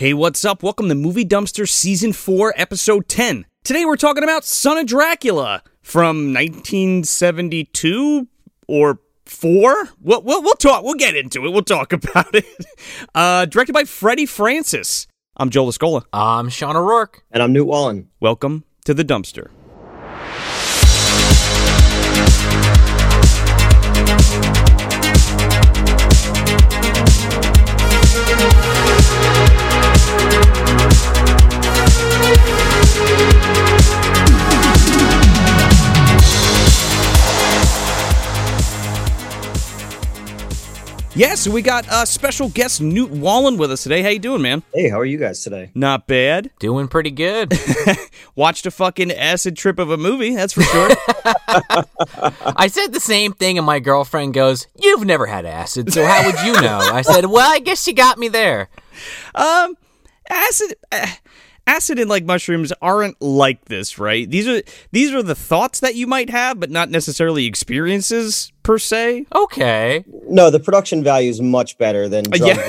Hey, what's up? Welcome to Movie Dumpster Season 4, Episode 10. Today we're talking about Son of Dracula from 1972 or 4? We'll, we'll, we'll talk. We'll get into it. We'll talk about it. Uh, directed by Freddie Francis. I'm Joel Escola. I'm Sean O'Rourke. And I'm Newt Wallen. Welcome to the dumpster. Yeah, so we got uh, special guest Newt Wallen with us today. How you doing, man? Hey, how are you guys today? Not bad. Doing pretty good. Watched a fucking acid trip of a movie, that's for sure. I said the same thing, and my girlfriend goes, You've never had acid, so how would you know? I said, Well, I guess you got me there. um, acid. Uh, acid and like mushrooms aren't like this, right? These are these are the thoughts that you might have, but not necessarily experiences per se. Okay. No, the production value is much better than Uh, drugs.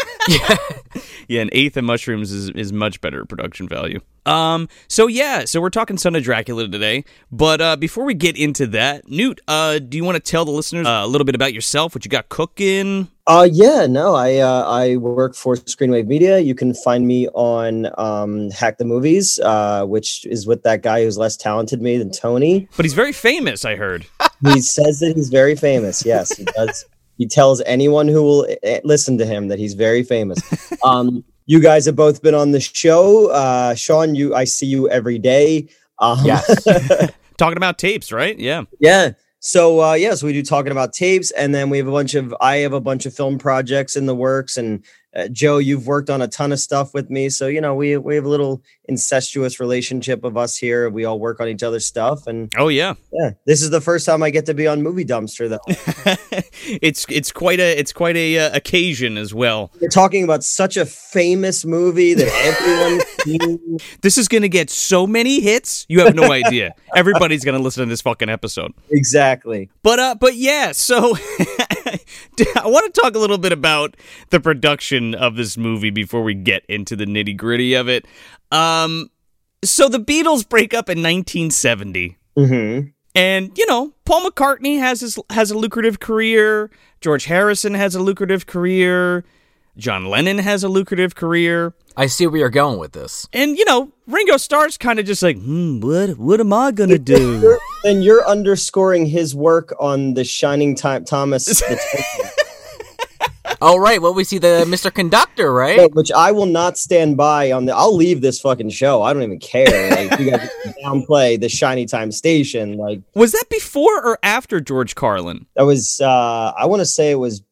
yeah. yeah, an eighth of mushrooms is, is much better production value. Um, so yeah, so we're talking Son of Dracula today. But uh, before we get into that, Newt, uh, do you want to tell the listeners uh, a little bit about yourself, what you got cooking? Uh yeah, no, I uh, I work for Screenwave Media. You can find me on um, Hack the Movies, uh, which is with that guy who's less talented than me than Tony. But he's very famous, I heard. He says that he's very famous. Yes, he does. He tells anyone who will eh, listen to him that he's very famous. Um, you guys have both been on the show. Uh, Sean, you I see you every day. Um, Yes. Talking about tapes, right? Yeah. Yeah. So uh yeah, so we do talking about tapes and then we have a bunch of I have a bunch of film projects in the works and uh, Joe, you've worked on a ton of stuff with me. So, you know, we we have a little incestuous relationship of us here. We all work on each other's stuff and Oh yeah. yeah, this is the first time I get to be on Movie Dumpster though. it's it's quite a it's quite a uh, occasion as well. We're talking about such a famous movie that everyone. This is going to get so many hits, you have no idea. Everybody's going to listen to this fucking episode. Exactly. But uh but yeah, so I want to talk a little bit about the production of this movie before we get into the nitty-gritty of it. Um so the Beatles break up in 1970. hmm And you know, Paul McCartney has his has a lucrative career. George Harrison has a lucrative career. John Lennon has a lucrative career. I see where you're going with this. And you know, Ringo Starr's kind of just like, hmm, what what am I gonna do? Then you're underscoring his work on the Shining Time Thomas the Oh, right. Well, we see the Mr. Conductor, right? Yeah, which I will not stand by on the. I'll leave this fucking show. I don't even care. Like you guys downplay the Shining Time Station. Like Was that before or after George Carlin? that was. uh I want to say it was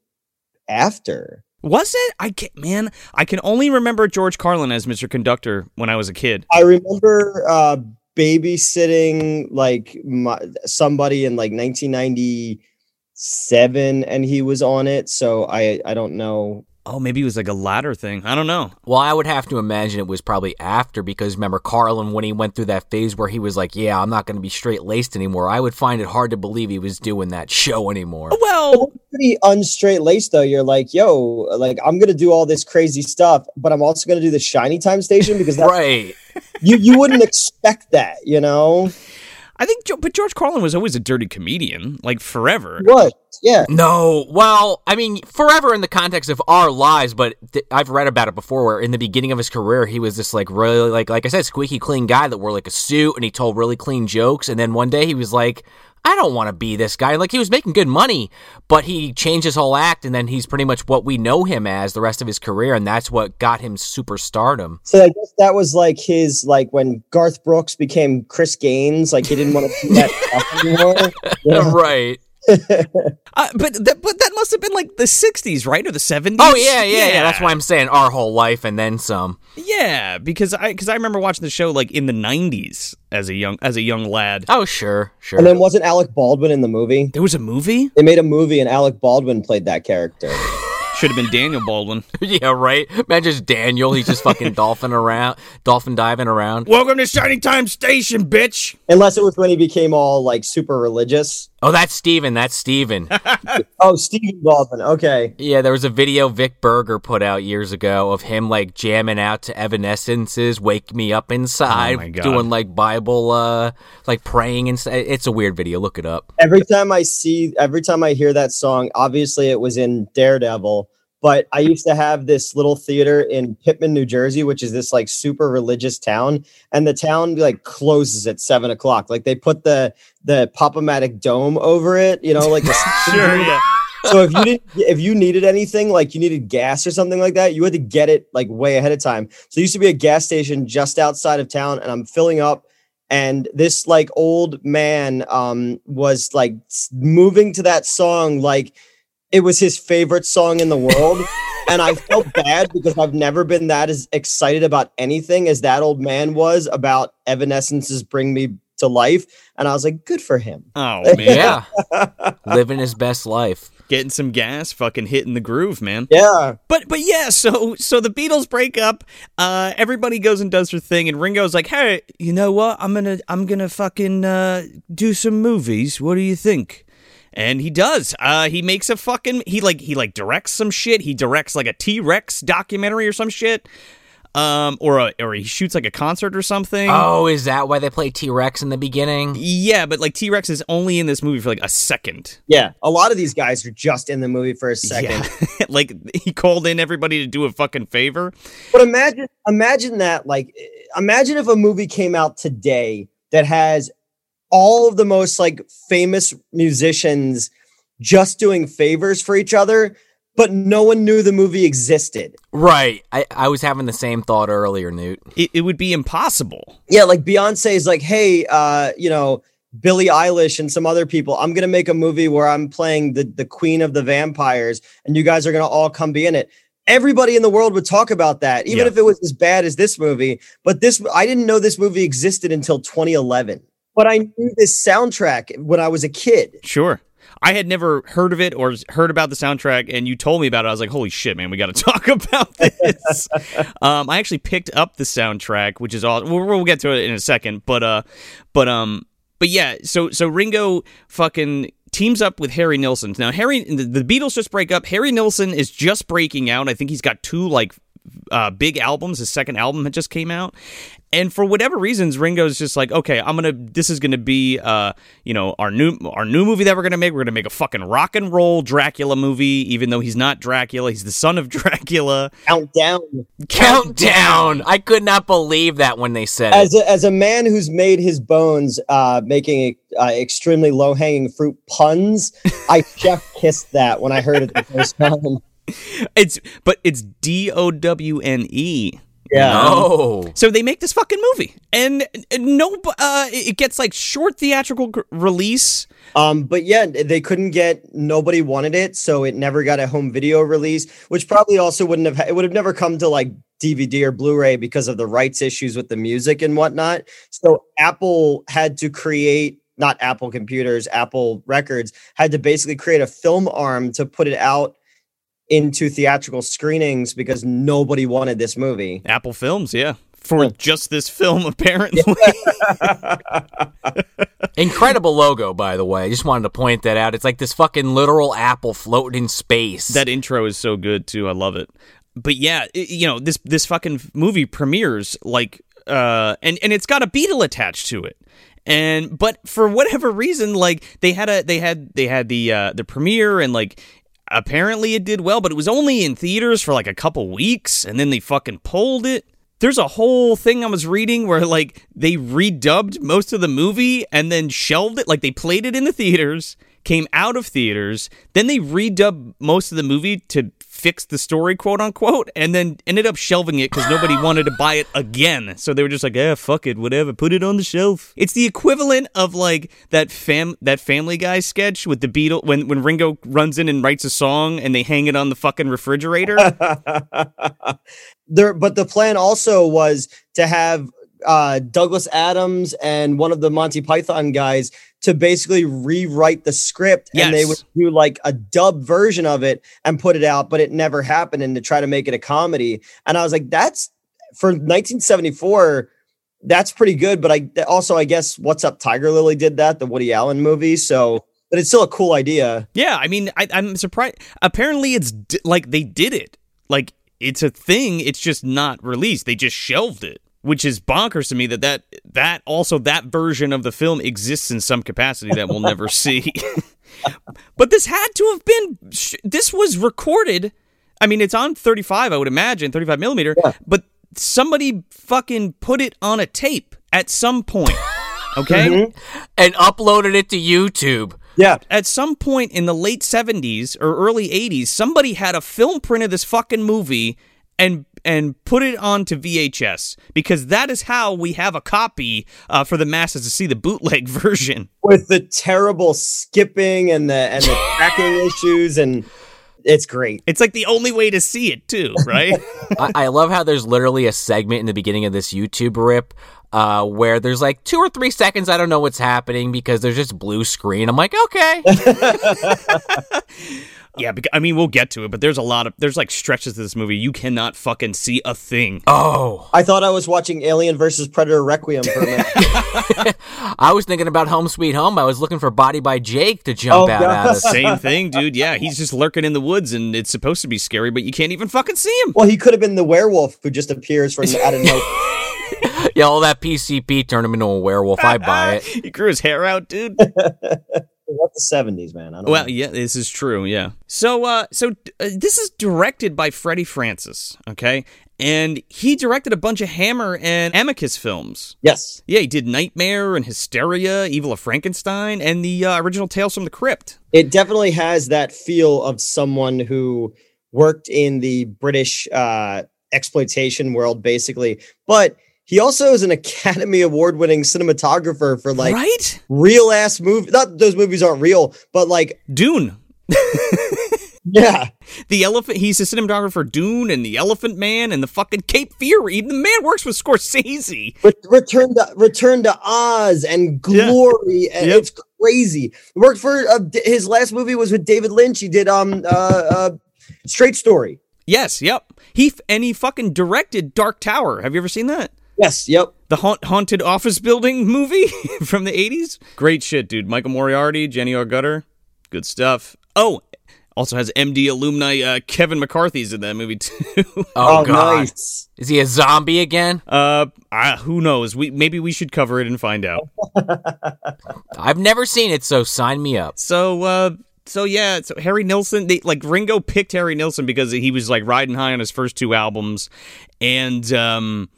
after. Was it? I can man, I can only remember George Carlin as Mr. Conductor when I was a kid. I remember uh babysitting like my, somebody in like 1997, and he was on it. So I I don't know. Oh, maybe it was like a ladder thing. I don't know. Well, I would have to imagine it was probably after because remember Carlin when he went through that phase where he was like, "Yeah, I'm not going to be straight laced anymore." I would find it hard to believe he was doing that show anymore. Well, Pretty unstraight laced though. You're like, yo, like I'm gonna do all this crazy stuff, but I'm also gonna do the Shining Time Station because that's Right. you you wouldn't expect that, you know? I think, but George Carlin was always a dirty comedian, like forever. What? Yeah. No, well, I mean, forever in the context of our lives, but th- I've read about it before. Where in the beginning of his career, he was this like really like like I said, squeaky clean guy that wore like a suit and he told really clean jokes. And then one day he was like, I don't want to be this guy. Like he was making good money, but he changed his whole act, and then he's pretty much what we know him as the rest of his career, and that's what got him superstardom. So I guess that was like his like when Garth Brooks became Chris Gaines, like he didn't want to do that anymore. Yeah. right. Uh, but that, but that must have been like the '60s, right, or the '70s? Oh yeah, yeah, yeah, That's why I'm saying our whole life and then some. Yeah, because I because I remember watching the show like in the '90s as a young as a young lad. Oh sure, sure. And then wasn't Alec Baldwin in the movie? There was a movie. They made a movie and Alec Baldwin played that character. Should have been Daniel Baldwin. yeah, right. Imagine just Daniel. He's just fucking dolphin around, dolphin diving around. Welcome to Shining Time Station, bitch. Unless it was when he became all like super religious. Oh, that's Steven. That's Steven. oh, Steven Baldwin. Okay. Yeah, there was a video Vic Berger put out years ago of him like jamming out to Evanescence's "Wake Me Up Inside," Oh doing like Bible, uh, like praying and it's a weird video. Look it up. Every time I see, every time I hear that song, obviously it was in Daredevil. But I used to have this little theater in Pitman, New Jersey, which is this like super religious town, and the town like closes at seven o'clock. Like they put the the Pop-O-Matic dome over it, you know, like the Sure, yeah. so if you did if you needed anything like you needed gas or something like that you had to get it like way ahead of time so there used to be a gas station just outside of town and i'm filling up and this like old man um was like moving to that song like it was his favorite song in the world and i felt bad because i've never been that as excited about anything as that old man was about evanescence's bring me to life and i was like good for him Oh man, Yeah, living his best life. getting some gas, fucking hitting the groove, man. yeah But but yeah, so so the Beatles break up. Uh, everybody goes and does their thing, and Ringo's like, "Hey, you know what? I'm gonna I'm gonna fucking uh, do some movies. What do you think?" And he does. Uh, he makes a fucking he like he like directs some shit. He directs like a T Rex documentary or some shit. Um, or a, or he shoots like a concert or something. Oh, is that why they play T Rex in the beginning? Yeah, but like T Rex is only in this movie for like a second. Yeah, a lot of these guys are just in the movie for a second. Yeah. like he called in everybody to do a fucking favor. But imagine, imagine that. Like, imagine if a movie came out today that has all of the most like famous musicians just doing favors for each other, but no one knew the movie existed. Right. I, I was having the same thought earlier, Newt. It, it would be impossible. Yeah, like Beyonce is like, hey, uh, you know, Billie Eilish and some other people. I'm gonna make a movie where I'm playing the the queen of the vampires, and you guys are gonna all come be in it. Everybody in the world would talk about that, even Yeah. if it was as bad as this movie. But this, I didn't know this movie existed until 2011. But I knew this soundtrack when I was a kid. Sure. I had never heard of it or heard about the soundtrack, and you told me about it. I was like, "Holy shit, man, we got to talk about this." um, I actually picked up the soundtrack, which is all. We'll, we'll get to it in a second, but uh, but um, but yeah. So so Ringo fucking teams up with Harry Nilsson. Now Harry, the, the Beatles just break up. Harry Nilsson is just breaking out. I think he's got two like uh, big albums. His second album had just came out, and for whatever reasons, Ringo's just like, okay, I'm gonna. This is gonna be, uh, you know, our new our new movie that we're gonna make. We're gonna make a fucking rock and roll Dracula movie, even though he's not Dracula. He's the son of Dracula. Countdown. Countdown. I could not believe that when they said As it. a, as a man who's made his bones uh, making uh, extremely low hanging fruit puns, I chef kissed that when I heard it the first time. It's but it's D O W N E. Yeah. No. So they make this fucking movie, and, and no, uh, it gets like short theatrical g- release. Um, but yeah, they couldn't get nobody wanted it, so it never got a home video release, which probably also wouldn't have it would have never come to like DVD or Blu-ray because of the rights issues with the music and whatnot. So Apple had to create not Apple computers, Apple records had to basically create a film arm to put it out into theatrical screenings because nobody wanted this movie. Apple Films, yeah, for just this film apparently. Incredible logo, by the way. I just wanted to point that out. It's like this fucking literal apple floating in space. That intro is so good too. I love it. But yeah, it- you know this this fucking movie premieres like uh and and it's got a Beatle attached to it. And but for whatever reason like they had a they had they had the uh the premiere and like apparently it did well, but it was only in theaters for like a couple weeks and then they fucking pulled it. There's a whole thing I was reading where like they redubbed most of the movie and then shelved it. Like they played it in the theaters, came out of theaters, then they redubbed most of the movie to fix the story, quote unquote, and then ended up shelving it because nobody wanted to buy it again. So they were just like, "Yeah, fuck it, whatever, put it on the shelf." It's the equivalent of like that fam that Family Guy sketch with the Beatle when when Ringo runs in and writes a song and they hang it on the fucking refrigerator. there but the plan also was to have uh Douglas Adams and one of the Monty Python guys to basically rewrite the script and they would do like a dub version of it and put it out but it never happened and to try to make it a comedy and I was like that's for 1974 that's pretty good but I also I guess What's Up Tiger Lily did that the Woody Allen movie so but it's still a cool idea. Yeah, I mean, I, I'm surprised. Apparently, it's di- like they did it. Like it's a thing. It's just not released. They just shelved it, which is bonkers to me. That that that also that version of the film exists in some capacity that we'll never see. but this had to have been. This was recorded. I mean, it's on 35. I would imagine 35 millimeter. But somebody fucking put it on a tape at some point. Okay mm-hmm. and uploaded it to YouTube. Yeah. at some point in the late 70s or early 80s somebody had a film print of this fucking movie and and put it onto VHS because that is how we have a copy uh, for the masses to see the bootleg version. With the terrible skipping and the and the tracking issues and it's great. It's like the only way to see it too, right? I, I love how there's literally a segment in the beginning of this YouTube rip uh, where there's like two or three seconds I don't know what's happening because there's just blue screen. I'm like, okay. Yeah, because, I mean we'll get to it, but there's a lot of there's like stretches to this movie you cannot fucking see a thing. oh, I thought I was watching Alien versus Predator Requiem for a minute. I was thinking about Home Sweet Home. I was looking for Body by Jake to jump Oh, out God. at us. Same thing, dude. Yeah, he's just lurking in the woods and it's supposed to be scary, but you can't even fucking see him. well, he could have been the werewolf who just appears from out of nowhere. Yeah, all that PCP turned him into a werewolf. I buy it. he grew his hair out, dude. What the seventies, man? I don't Well, know. yeah, this is true. Yeah. So, uh, so uh, this is directed by Freddie Francis. Okay, and he directed a bunch of Hammer and Amicus films. Yes. Yeah, he did Nightmare and Hysteria, Evil of Frankenstein, and the uh, original Tales from the Crypt. It definitely has that feel of someone who worked in the British uh, exploitation world, basically. But he also is an Academy Award winning cinematographer for like right? real ass movies. Not those movies aren't real, but like, Dune. yeah. The elephant. He's a cinematographer for Dune and the Elephant Man and the fucking Cape Fear. Even the man works with Scorsese. Re- Return to Return to Oz and Yeah. Glory, and Yep. it's crazy. Worked for uh, his last movie was with David Lynch. He did um uh, uh Straight Story. Yes. Yep. He f- and he fucking directed Dark Tower. Have you ever seen that? Yes, yep. the haunt- haunted office building movie from the 80s. Great shit, dude. Michael Moriarty, Jenny Agutter. Good stuff. Oh, also has MD alumni uh, Kevin McCarthy's in that movie too. Oh, God. nice. Is he a zombie again? uh, uh, who knows? We maybe we should cover it and find out. I've never seen it, so sign me up. So, uh, so yeah, so Harry Nilsson, they like Ringo picked Harry Nilsson because he was like riding high on his first two albums, and um,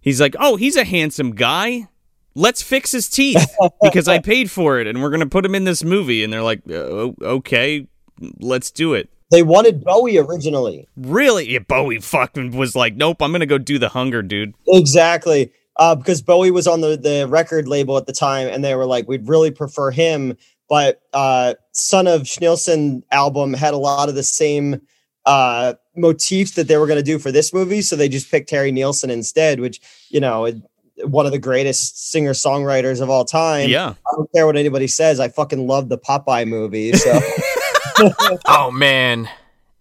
he's like, oh, he's a handsome guy. Let's fix his teeth because I paid for it, and we're gonna put him in this movie. And they're like, "Oh, okay, let's do it. They wanted Bowie originally. Really? Yeah, Bowie fucking was like, nope, I'm gonna go do the hunger, dude. Exactly. Uh, because Bowie was on the, the record label at the time, and they were like, we'd really prefer him. But uh, Son of Schmilsson album had a lot of the same uh, motifs that they were going to do for this movie. So they just picked Harry Nilsson instead, which, you know, it- one of the greatest singer songwriters of all time. Yeah. I don't care what anybody says. I fucking love the Popeye movie. So Oh man,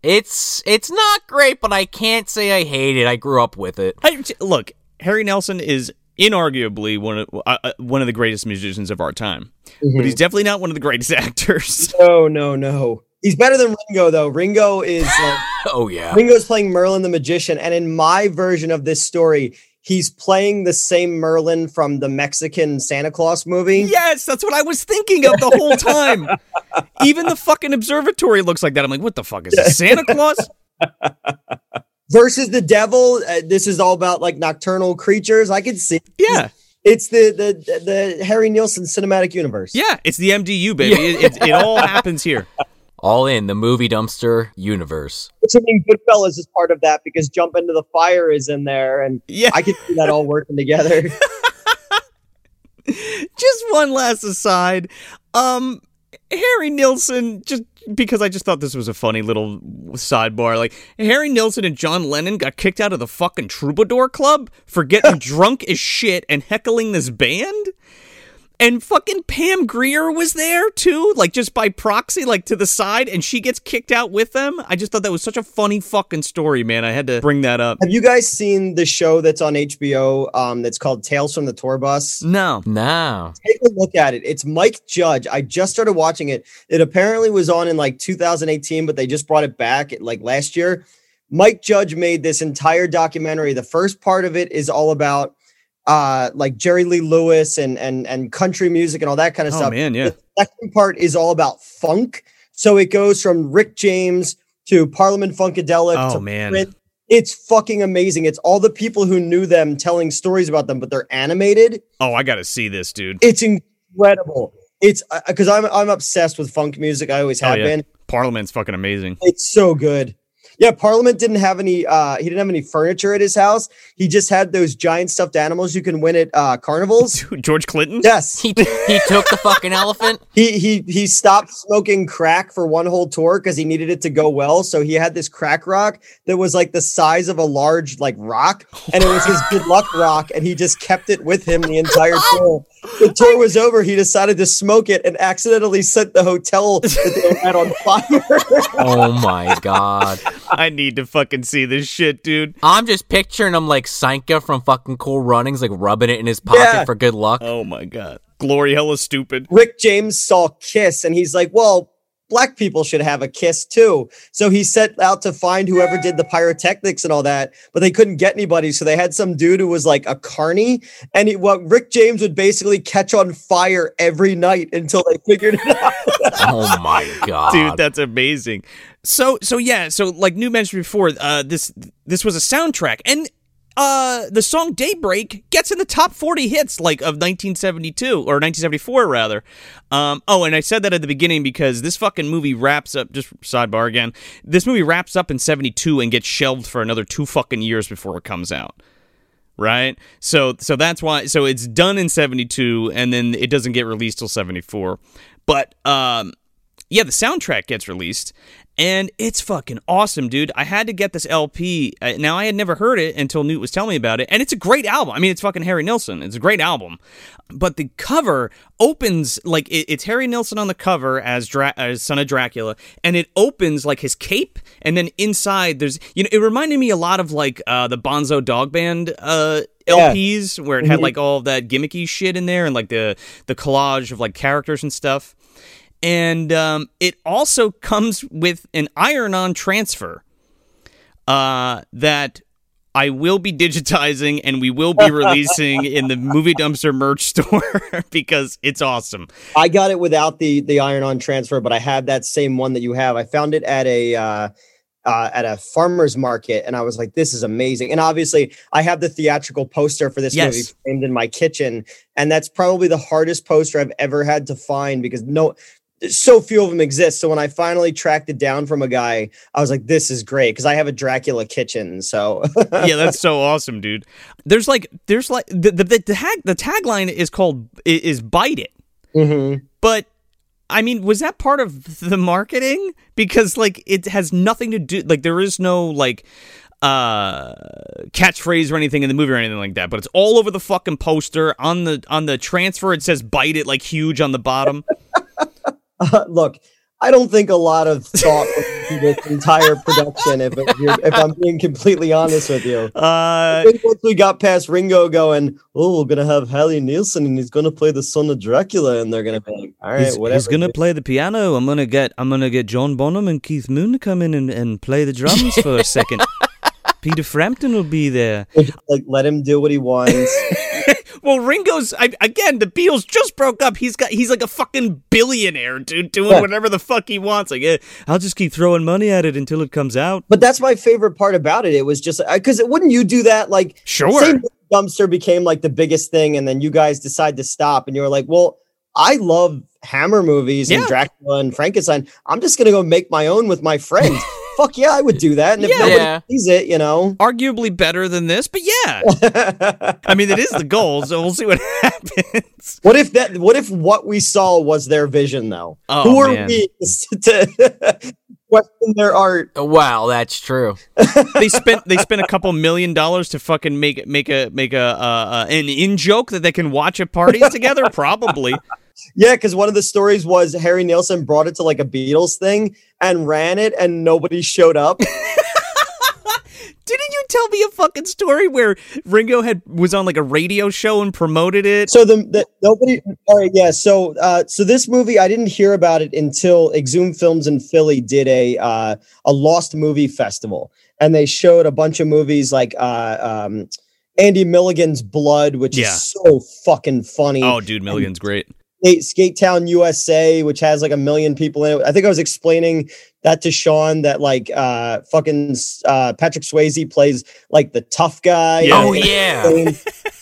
it's it's not great, but I can't say I hate it. I grew up with it. I, look, Harry Nilsson is inarguably one of uh, uh, one of the greatest musicians of our time, but he's definitely not one of the greatest actors. no, no, no. He's better than Ringo though. Ringo is like Oh yeah. Ringo's playing Merlin the magician, and in my version of this story, he's playing the same Merlin from the Mexican Santa Claus movie. yes, that's what I was thinking of the whole time. Even the fucking observatory looks like that. I'm like, what the fuck is this, Santa Claus? Versus the devil. Uh, this is all about like nocturnal creatures. I could see. Yeah, It's the the the Harry Nilsson cinematic universe. yeah, it's the MDU baby. It, it, it all happens here. All in the movie dumpster universe. Which I mean, Goodfellas is part of that because Jump into the Fire is in there, and Yeah. I can see that all working together. just one last aside. Um, Harry Nilsson, just because I just thought this was a funny little sidebar. Like Harry Nilsson and John Lennon got kicked out of the fucking Troubadour Club for getting drunk as shit and heckling this band. And fucking Pam Grier was there too, like just by proxy, like to the side, and she gets kicked out with them. I just thought that was such a funny fucking story, man. I had to bring that up. Have you guys seen the show that's on HBO? Um, that's called Tales from the Tour Bus. No, No. Take a look at it. It's Mike Judge. I just started watching it. It apparently was on in like 2018, but they just brought it back like last year. Mike Judge made this entire documentary. The first part of it is all about uh like Jerry Lee Lewis and and and country music and all that kind of oh stuff. man, yeah. The second part is all about funk. So it goes from Rick James to Parliament Funkadelic Oh man, Prince. It's fucking amazing. It's all the people who knew them telling stories about them, but they're animated. oh I gotta see this, dude. It's incredible. It's because I'm I'm obsessed with funk music. I always Oh, have yeah. been. Parliament's fucking amazing. It's so good. Yeah, Parliament didn't have any. uh He didn't have any furniture at his house. He just had those giant stuffed animals you can win at uh carnivals. George Clinton. Yes, He he took the fucking elephant. he he he stopped smoking crack for one whole tour because he needed it to go well. So he had this crack rock that was like the size of a large like rock, and it was his good luck rock, and he just kept it with him the entire tour. The tour was over. He decided to smoke it and accidentally set the hotel that they were at on fire. Oh my god. I need to fucking see this shit, dude. I'm just picturing him like Sanka from fucking Cool Runnings, like rubbing it in his pocket Yeah. for good luck. Oh my god, Glory hella stupid. Rick James saw Kiss and he's like, well, black people should have a kiss too. So he set out to find whoever did the pyrotechnics and all that, but they couldn't get anybody. So they had some dude who was like a carny. And he, what Rick James would basically catch on fire every night until they figured it out. Oh my god. dude that's amazing so so yeah so like Newt mentioned before uh this this was a soundtrack and uh the song daybreak gets in the top 40 hits like of 1972 or 1974 rather. Um oh and i said that at the beginning because this fucking movie wraps up just sidebar again this movie wraps up in 72 and gets shelved for another two fucking years before it comes out. Right? So so that's why so it's done in 72 and then it doesn't get released till 74 but um yeah, the soundtrack gets released, and it's fucking awesome, dude. I had to get this LP. Uh, Now I had never heard it until Newt was telling me about it, and it's a great album. I mean, it's fucking Harry Nilsson. It's a great album, but the cover opens like it's Harry Nilsson on the cover as Dra- as Son of Dracula, and it opens like his cape, and then inside there's you know it reminded me a lot of like uh, the Bonzo Dog Band. Uh, Yeah. LPs where it had Mhm. like all that gimmicky shit in there and like the the collage of like characters and stuff and um, it also comes with an iron-on transfer uh, that I will be digitizing and we will be releasing in the movie dumpster merch store because it's awesome. I got it without the the iron on transfer, but I have that same one that you have. I found it at a uh, uh, at a farmer's market, and I was like, "This is amazing!" And obviously, I have the theatrical poster for this Yes. movie framed in my kitchen, and that's probably the hardest poster I've ever had to find because no. So few of them exist. So when I finally tracked it down from a guy, I was like, "This is great" because I have a Dracula kitchen. So yeah, that's so awesome, dude. There's like there's like the the, the tag the tagline is called is bite it. Mhm. But I mean, was that part of the marketing? Because like it has nothing to do like there is no like uh catchphrase or anything in the movie or anything like that but it's all over the fucking poster on the on the transfer it says bite it like huge on the bottom Uh, look, I don't think a lot of thought went into this entire production. If if, I'm being completely honest with you, uh I think once we got past Ringo going, oh, we're gonna have Harry Nilsson and he's gonna play the son of Dracula, and they're gonna be like, all right, he's, whatever. he's gonna play the piano i'm gonna get i'm gonna get john bonham and keith moon to come in and, and play the drums for a second peter frampton will be there like let him do what he wants. Well, Ringo's I, again. The Beatles just broke up. He's got he's like a fucking billionaire, dude, doing Yeah. whatever the fuck he wants. Like, eh, I'll just keep throwing money at it until it comes out. but that's my favorite part about it. It was just because wouldn't you do that? Like, Sure. dumpster became like the biggest thing, and then you guys decide to stop, and you were like, well. I love Hammer movies and Dracula and Frankenstein. I'm just gonna go make my own with my friends. Fuck yeah, I would do that. And if Yeah. nobody Yeah. sees it, you know. Arguably better than this, but yeah. I mean, it is the goal, so we'll see what happens. What if that? What if what we saw was their vision, though? Oh, Who are man. we to question their art. Wow, that's true. they spent they spent a couple million dollars to fucking make it make a make a uh, uh, an in joke that they can watch at parties together. Probably. Yeah, because one of the stories was Harry Nilsson brought it to like a Beatles thing and ran it, and nobody showed up. Didn't you tell me a fucking story where Ringo had was on like a radio show and promoted it? So the, the nobody. All right, yeah. So uh, so this movie, I didn't hear about it until Exhumed Films in Philly did a uh, a Lost Movie Festival, and they showed a bunch of movies like uh, um, Andy Milligan's Blood, which Yeah. is so fucking funny. oh, dude, Milligan's great. Skate, Skate Town USA, which has like a million people in it. I think I was explaining that to Sean that like uh fucking uh Patrick Swayze plays like the tough guy. Yeah. Oh yeah.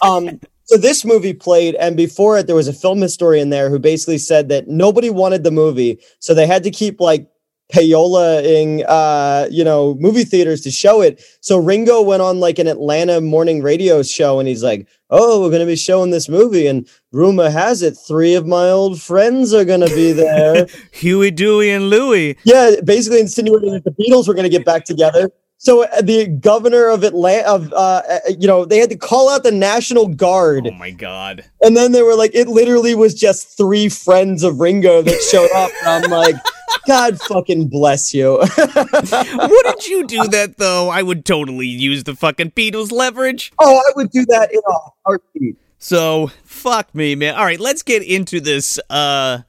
um so this movie played and before it there was a film historian there who basically said that nobody wanted the movie so they had to keep like payola-ing uh you know movie theaters to show it so ringo went on like an atlanta morning radio show and he's like oh we're going to be showing this movie and rumor has it three of my old friends are going to be there Huey, Dewey, and Louie. yeah, basically insinuating that the Beatles were going to get back together. So uh, the governor of Atlanta, of uh, uh, you know, they had to call out the National Guard, Oh my god. and then they were like, it literally was just three friends of Ringo that showed up. And I'm like, God fucking bless you. Wouldn't you do that though? I would totally use the fucking Beatles leverage. oh, I would do that in a heartbeat. So fuck me, man. All right, let's get into this uh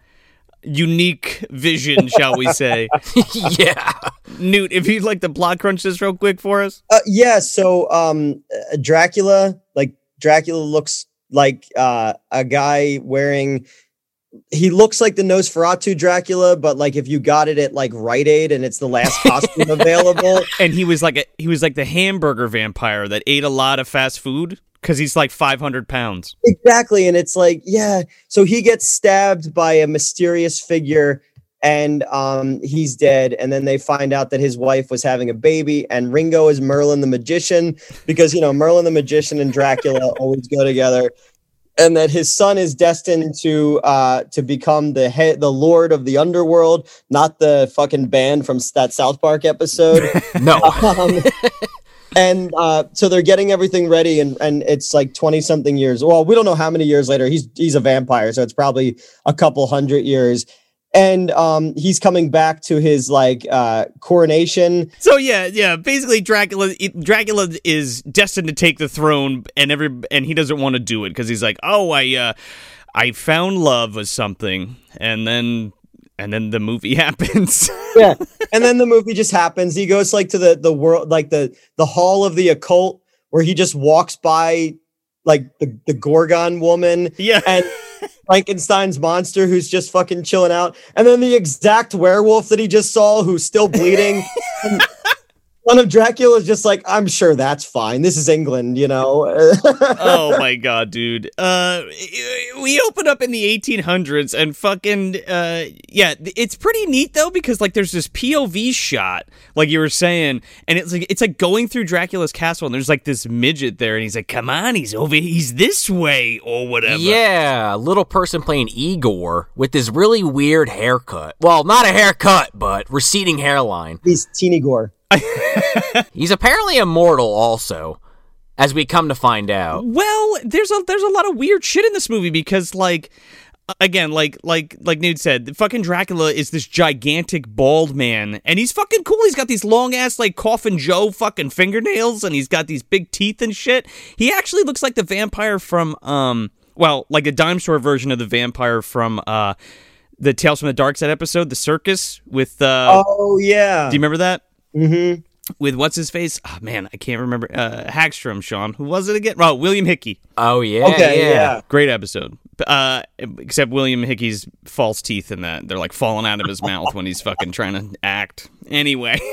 unique vision, shall we say? yeah. Newt, if you'd like to plot crunch this real quick for us. Uh, yeah, so um, uh, Dracula, like Dracula looks like uh, a guy wearing. He looks like the Nosferatu Dracula, but like if you got it at like Rite Aid and it's the last costume available. And he was like a he was like the hamburger vampire that ate a lot of fast food because he's like five hundred pounds. Exactly, and it's like yeah. So he gets stabbed by a mysterious figure, and um, he's dead. And then they find out that his wife was having a baby, and Ringo is Merlin the magician because you know Merlin the magician and Dracula always go together. And that his son is destined to uh, to become the head, the lord of the underworld, not the fucking band from that South Park episode. No. um, and uh, so they're getting everything ready, and and it's like twenty something years. Well, we don't know how many years later. He's he's a vampire, so it's probably a couple hundred years. And um, he's coming back to his like uh, coronation. So yeah, yeah. Basically, Dracula Dracula is destined to take the throne, and every and he doesn't want to do it because he's like, oh, I uh, I found love or something, and then and then the movie happens. Yeah, and then the movie just happens. He goes like to the the world, like the the hall of the occult, where he just walks by like the the Gorgon woman yeah, and Frankenstein's monster who's just fucking chilling out, and then the exact werewolf that he just saw who's still bleeding. and one of Dracula's just like, I'm sure that's fine. This is England, you know. oh my god, dude. Uh, we open up in the 1800s and fucking uh, yeah, it's pretty neat though because like there's this POV shot, like you were saying, and it's like it's like going through Dracula's castle and there's like this midget there, and he's like, "Come on, he's over, he's this way or whatever." Yeah, little person playing Igor with this really weird haircut. Well, not a haircut, but receding hairline. He's teeny gore. He's apparently immortal also, as we come to find out. Well, there's a there's a lot of weird shit in this movie because like again, like like like Newt said, the fucking Dracula is this gigantic bald man, and he's fucking cool. He's got these long ass like Coffin Joe fucking fingernails, and he's got these big teeth and shit. He actually looks like the vampire from um, well, like a dime store version of the vampire from uh, the Tales from the Dark Side episode, the circus with uh, Oh yeah. do you remember that? Mm-hmm. With what's his face? Oh man, I can't remember. Uh, Hagstrom, Sean. Who was it again? Oh, William Hickey. Oh yeah, Okay, yeah. yeah. Great episode. Uh, except William Hickey's false teeth in that. They're like falling out of his mouth when he's fucking trying to act. Anyway.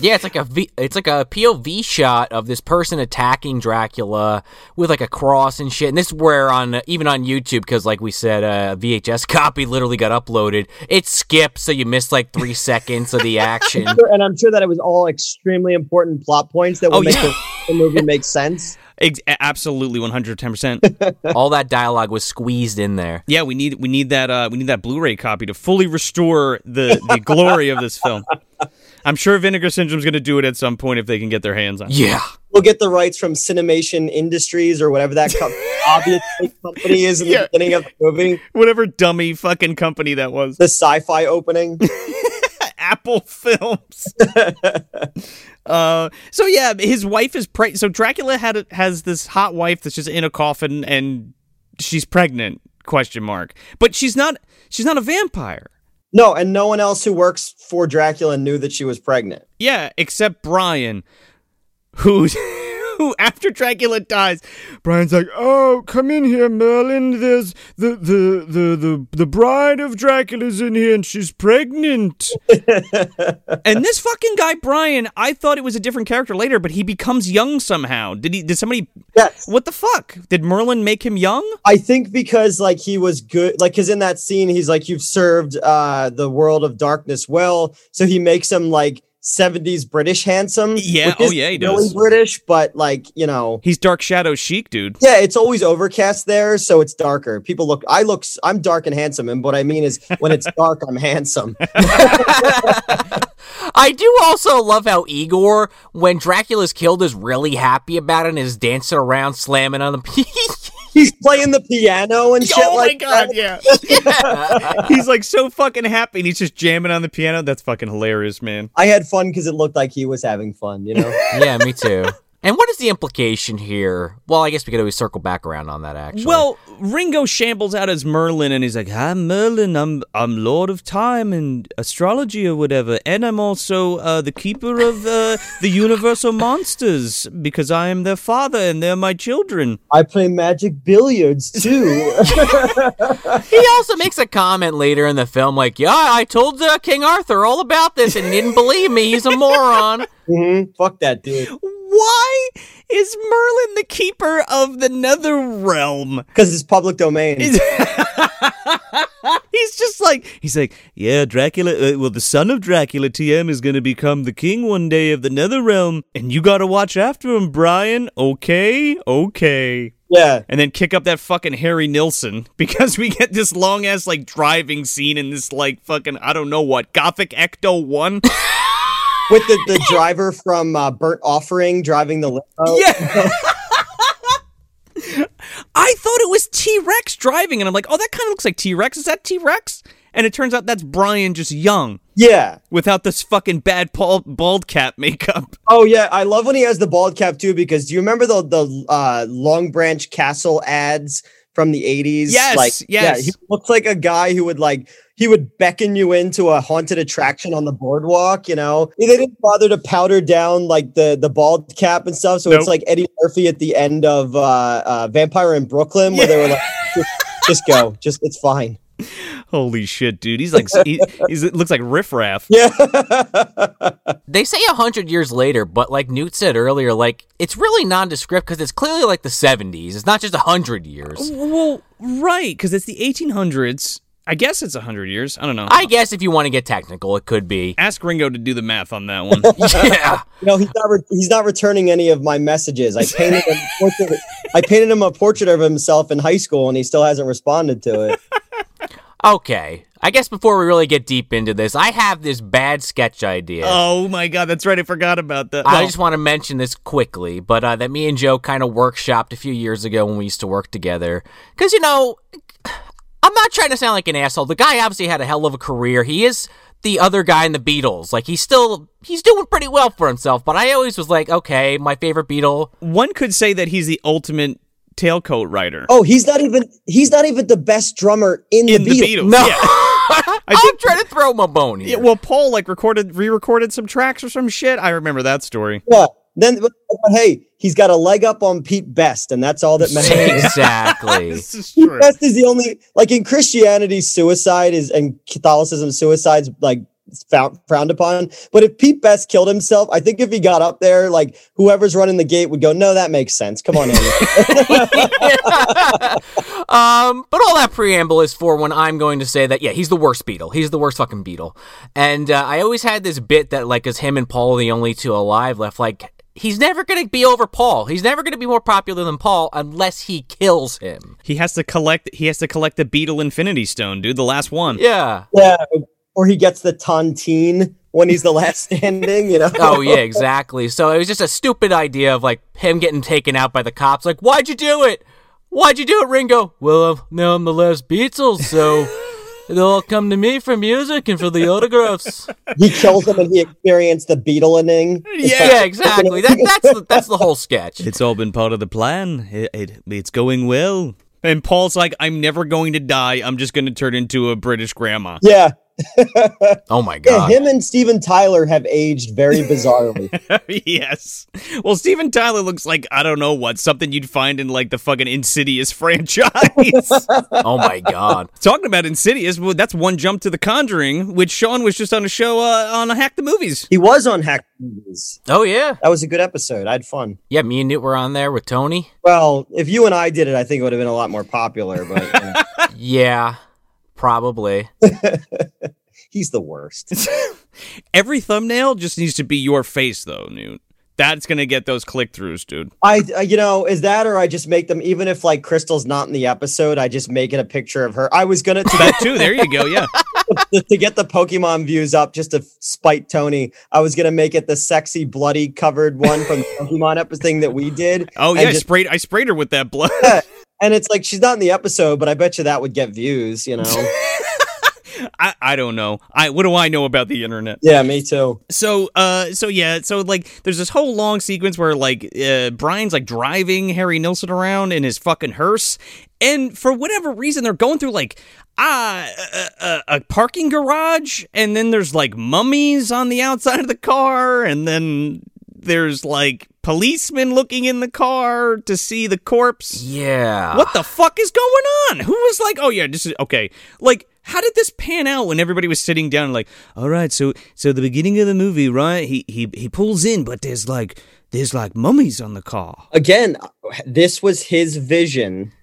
Yeah, it's like a v- it's like a POV shot of this person attacking Dracula with like a cross and shit. And this is where on even on YouTube because like we said, uh, VHS copy literally got uploaded. It skips, so you miss like three seconds of the action. And I'm sure that it was all extremely important plot points that will Oh, make yeah. the, the movie make sense. Ex- absolutely, one hundred ten percent. All that dialogue was squeezed in there. Yeah, we need we need that uh, we need that Blu-ray copy to fully restore the the glory of this film. I'm sure Vinegar Syndrome's going to do it at some point if they can get their hands on it. Yeah. We'll get the rights from Cinemation Industries or whatever that com- obvious company is in the Yeah. beginning of the movie. Whatever dummy fucking company that was. The sci-fi opening. Apple Films. uh, so yeah, his wife is pregnant. So Dracula had a, has this hot wife that's just in a coffin and she's pregnant? Question mark. But she's not. She's not a vampire. No, and no one else who works for Dracula knew that she was pregnant. Yeah, except Brian, who who after Dracula dies, Brian's like, "Oh, come in here, Merlin. There's the the the the the bride of Dracula's in here, and she's pregnant." and this fucking guy, Brian, I thought it was a different character later, but he becomes young somehow. Did he? Did somebody? Yes. What the fuck? Did Merlin make him young? I think because like he was good, like because in that scene he's like you've served uh the world of darkness well, so he makes him like '70s British handsome. Yeah, oh yeah, he really does. British, but like you know, He's Dark Shadow chic, dude. yeah, it's always overcast there, so it's darker. People look, I look, I'm dark and handsome, and what I mean is when it's dark, I'm handsome. I do also love how Igor, when Dracula's killed, is really happy about it and is dancing around, slamming on the He's playing the piano and oh shit oh like my god, that. yeah. he's like so fucking happy and he's just jamming on the piano. That's fucking hilarious, man. I had fun because it looked like he was having fun, you know. yeah, me too. And what is the implication here? Well, I guess we could always circle back around on that. Actually, Well, Ringo shambles out as Merlin and he's like, I'm Merlin, I'm I'm Lord of Time and astrology or whatever, and I'm also uh, the keeper of uh, the universal monsters because I am their father and they're my children. I play magic billiards too. he also makes a comment later in the film, like, "Yeah, I told uh, King Arthur all about this, and he didn't believe me. He's a moron." hmm Fuck that dude. Is Merlin the keeper of the nether realm? Because it's public domain. He's just like he's like, yeah, Dracula. Uh, well, the son of Dracula, TM, is gonna become the king one day of the Nether Realm, and you gotta watch after him, Brian. Okay, okay. yeah. And then kick up that fucking Harry Nilsson because we get this long ass like driving scene in this like fucking I don't know what Gothic Ecto one. With the, the driver from uh, Burnt Offering driving the limo. Yeah. I thought it was T Rex driving, and I'm like, oh, that kind of looks like T Rex. Is that T Rex? And it turns out that's Brian just young Yeah. without this fucking bad bald, bald cap makeup. Oh yeah, I love when he has the bald cap too because do you remember the the uh, Long Branch Castle ads from the 80s? Yes, like, yes. Yeah, he looks like a guy who would like he would beckon you into a haunted attraction on the boardwalk, you know. They didn't bother to powder down like the the bald cap and stuff, so Nope. it's like Eddie Murphy at the end of uh, uh Vampire in Brooklyn where they were like just, just go, just it's fine. Holy shit, dude! He's like he, he's, it looks like riffraff. Yeah. They say a hundred years later, but like Newt said earlier, like it's really nondescript because it's clearly like the '70s. It's not just a hundred years. Well, right, because it's the 1800s. I guess it's 100 years. I don't know. I guess if you want to get technical, it could be. Ask Ringo to do the math on that one. yeah. No, he's not. Re- he's not returning any of my messages. I painted him. a portrait- I painted him a portrait of himself in high school, and he still hasn't responded to it. Okay. I guess before we really get deep into this, I have this bad sketch idea. oh my god, that's right. I forgot about that. I Well, just want to mention this quickly, but uh, that me and Joe kind of workshopped a few years ago when we used to work together. Because, you know, I'm not trying to sound like an asshole. The guy obviously had a hell of a career. He is the other guy in the Beatles. Like, he's still, he's doing pretty well for himself, but I always was like, okay, my favorite Beatle. one could say that he's the ultimate tailcoat rider. Oh, he's not even. He's not even the best drummer in, in the, the Beatles. Beatles. No. Yeah. I I am think trying to throw him a bone here. Yeah, well, Paul like recorded, re-recorded some tracks or some shit. I remember that story. Yeah. Then, but, but hey, he's got a leg up on Pete Best, and that's all that matters. exactly. This is Pete. Best is the only like in Christianity, suicide is and Catholicism, suicide's like found, frowned upon. But if Pete Best killed himself, I think if he got up there, like whoever's running the gate would go, "No, that makes sense. Come on in." um, but all that preamble is for when I'm going to say that, yeah, he's the worst Beatle. He's the worst fucking Beatle. And uh, I always had this bit that, like, is him and Paul the only two alive left? Like, he's never going to be over Paul. He's never going to be more popular than Paul unless he kills him. He has to collect. He has to collect the Beatle Infinity Stone, dude. The last one. Yeah. Yeah, or he gets the tontine when he's the last standing. You know. Oh yeah, exactly. So it was just a stupid idea of like him getting taken out by the cops. Like, why'd you do it? Why'd you do it, Ringo? Well, now I'm the last Beatles, so they'll all come to me for music and for the autographs. he kills him and he experienced the beetling. Yeah, exactly. That, that's the, that's the whole sketch. It's all been part of the plan. It, it, it's going well. And Paul's like, I'm never going to die. I'm just going to turn into a British grandma. Yeah. Oh my Yeah, god. him and Steven Tyler have aged very bizarrely. yes. Well, Steven Tyler looks like, I don't know what, something you'd find in like the fucking Insidious franchise. Oh my god. Talking about Insidious, well, that's one jump to The Conjuring, which Sean was just on a show uh, on Hack the Movies. he was on Hack the Movies. Oh yeah. That was a good episode. I had fun. Yeah, me and Newt were on there with Tony. Well, if you and I did it, I think it would have been a lot more popular. But Yeah, probably. he's the worst. Every thumbnail just needs to be your face, though, Newt. That's going to get those click throughs, dude. I, you know, is that or I just make them even if like Crystal's not in the episode, I just make it a picture of her. I was gonna to That too. There you go. Yeah. to get the Pokemon views up just to spite Tony. I was gonna make it the sexy bloody covered one from the Pokemon episode thing that we did. Oh yeah, I just- sprayed. I sprayed her with that blood. And it's like she's not in the episode, but I bet you that would get views. You know? I, I don't know. I what do I know about the internet? yeah, me too. So uh so yeah, so like there's this whole long sequence where like uh Brian's like driving Harry Nilsson around in his fucking hearse and for whatever reason they're going through like ah a, a, a parking garage and then there's like mummies on the outside of the car and then there's like policemen looking in the car to see the corpse. Yeah. What the fuck is going on? Who was like, oh yeah, this is okay. Like, how did this pan out when everybody was sitting down? Like, all right, so so the beginning of the movie, right? He he he pulls in, but there's like there's like mummies on the car. Again, this was his vision.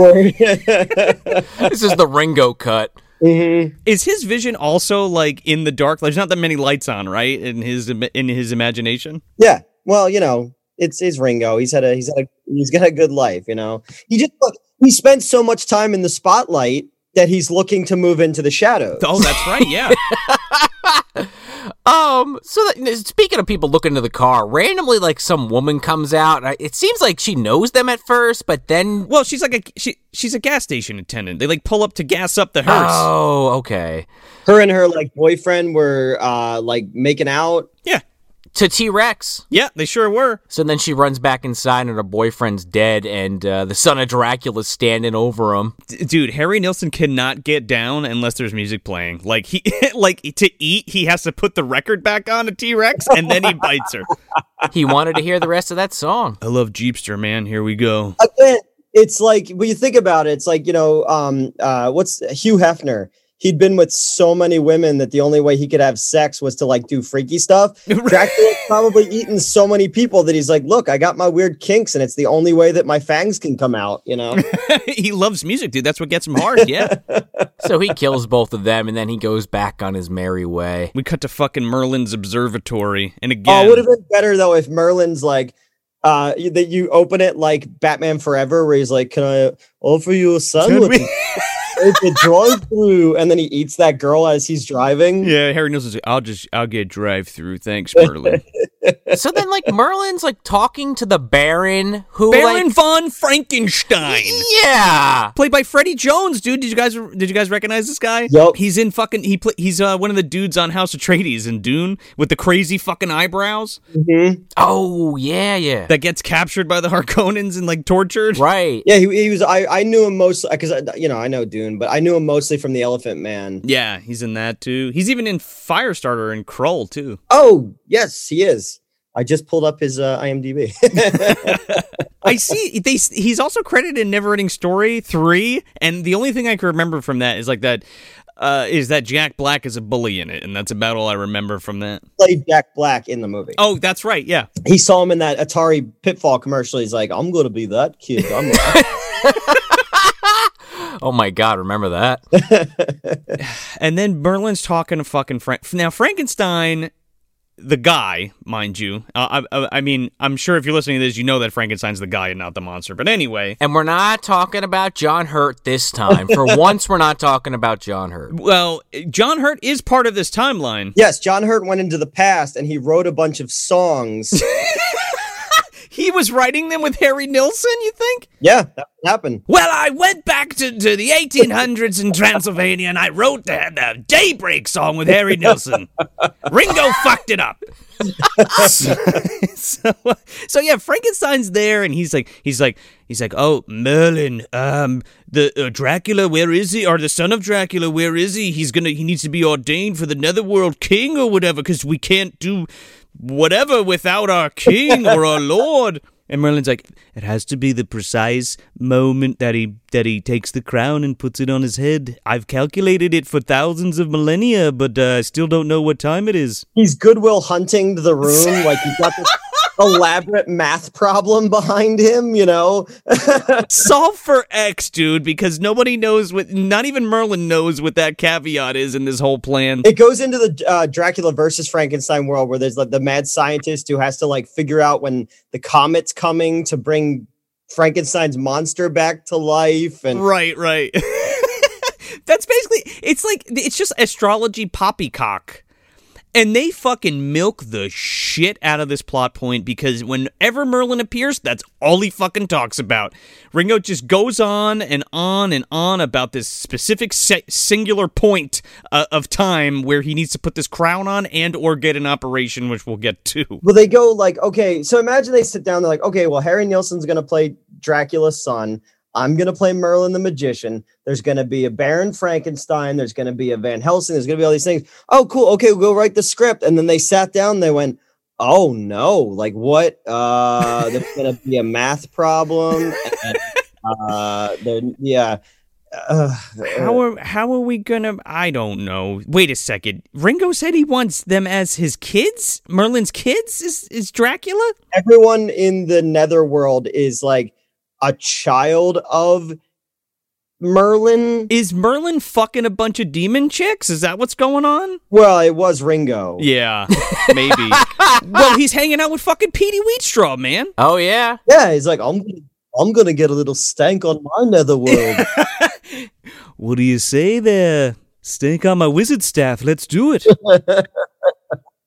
This is the Ringo cut. Mhm. Is his vision also like in the dark? There's not that many lights on, right? In his in his imagination. Yeah. Well, you know, it's it's Ringo. He's had a he's had a he's got a good life, you know. He just look he spent so much time in the spotlight that he's looking to move into the shadows. Oh, that's right. Yeah. Um. So that, speaking of people looking into the car, randomly, like some woman comes out. and It seems like she knows them at first, but then. well, she's like a she she's a gas station attendant. They like pull up to gas up the hearse. Oh, okay. Her and her like boyfriend were uh like making out. yeah. To T Rex. Yeah, they sure were. So then she runs back inside, and her boyfriend's dead, and uh, the son of Dracula's standing over him. D- dude harry nilsson cannot get down unless there's music playing like he like to eat he has to put the record back on a t-rex and then he bites her He wanted to hear the rest of that song. i love jeepster man here we go Again, it's like when you think about it, it's like, you know, um uh what's Hugh Hefner? He'd been with so many women that the only way he could have sex was to like do freaky stuff. Dracula's probably eaten so many people that he's like, look, I got my weird kinks, and it's the only way that my fangs can come out, you know? he loves music dude that's what gets him hard yeah So he kills both of them, and then he goes back on his merry way. we cut to fucking merlin's observatory and Oh, again it would have been better though if Merlin's like uh that you open it like Batman Forever, where he's like, "Can I offer you a sandwich?" It's a drive through, and then he eats that girl as he's driving. yeah harry nilsson's like, i'll just i'll get drive through thanks merlin So then, like Merlin's like talking to the Baron, who baron like, von frankenstein yeah, Played by Freddie Jones, dude. Did you guys did you guys recognize this guy? Yup. He's in fucking he play, he's uh, one of the dudes on House of Atreides in Dune with the crazy fucking eyebrows Mhm. oh yeah, yeah, that gets captured by the Harkonnens and like tortured. right. Yeah, he, he was. I I knew him mostly because you know I know Dune, but I knew him mostly from the Elephant Man. Yeah, he's in that too. He's even in Firestarter and Krull too. Oh yes, he is. I just pulled up his uh, IMDb. I see. They he's also credited in Neverending Story three, and the only thing I can remember from that is like that uh, is that Jack Black is a bully in it, and that's about all I remember from that. Played Jack Black in the movie. Oh, that's right. Yeah. He saw him in that Atari Pitfall commercial. He's like, "I'm going to be that kid." I'm Oh my god, remember that? And then Merlin's talking to fucking Frank. Now Frankenstein, the guy, mind you. Uh, I, I mean, I'm sure if you're listening to this, you know that Frankenstein's the guy and not the monster. But anyway, And we're not talking about John Hurt this time. For once, we're not talking about John Hurt. well, John Hurt is part of this timeline. Yes, John Hurt went into the past and he wrote a bunch of songs. He was writing them with Harry Nilsson, you think? yeah, that happened. Well, I went back to, to the 1800s in Transylvania and I wrote the, the Daybreak song with Harry Nilsson. Ringo fucked it up. so, so, so, yeah, Frankenstein's there and he's like, he's like, he's like, oh, Merlin, um, the uh, Dracula, where is he? Or the son of Dracula, where is he? He's gonna, he needs to be ordained for the Netherworld king or whatever because we can't do whatever without our king or our lord. And Merlin's like, it has to be the precise moment that he that he takes the crown and puts it on his head. I've calculated it for thousands of millennia, but uh, I still don't know what time it is. He's Goodwill hunting the room. like he's got this elaborate math problem behind him, you know? Solve for X, dude, because nobody knows what. Not even Merlin knows what that caveat is in this whole plan. it goes into the uh, Dracula versus Frankenstein world where there's like the mad scientist who has to like figure out when the comet's coming to bring Frankenstein's monster back to life. And Right, right. That's basically it's like it's just astrology poppycock. And they fucking milk the shit out of this plot point because whenever Merlin appears, that's all he fucking talks about. Ringo just goes on and on and on about this specific singular point uh, of time where he needs to put this crown on and or get an operation, which we'll get to. Well, they go like, okay, so imagine they sit down, they're like, okay, well, Harry Nilsson's gonna play Dracula's son. I'm gonna play Merlin the magician. There's gonna be a Baron Frankenstein. There's gonna be a Van Helsing. There's gonna be all these things. Oh, cool. Okay, we'll go write the script. And then they sat down. They went, oh no, like what? Uh, there's gonna be a math problem. And, uh, yeah. Uh, How are how are we gonna? I don't know. Wait a second. Ringo said he wants them as his kids. Merlin's kids is is Dracula. everyone in the netherworld is like a child of Merlin. Is Merlin fucking a bunch of demon chicks? Is that what's going on? Well, it was Ringo. Yeah, maybe. well, he's hanging out with fucking Petey Wheatstraw, man. Oh, yeah. Yeah, he's like, I'm gonna, I'm gonna get a little stank on my netherworld. What do you say there? Stink on my wizard staff. Let's do it.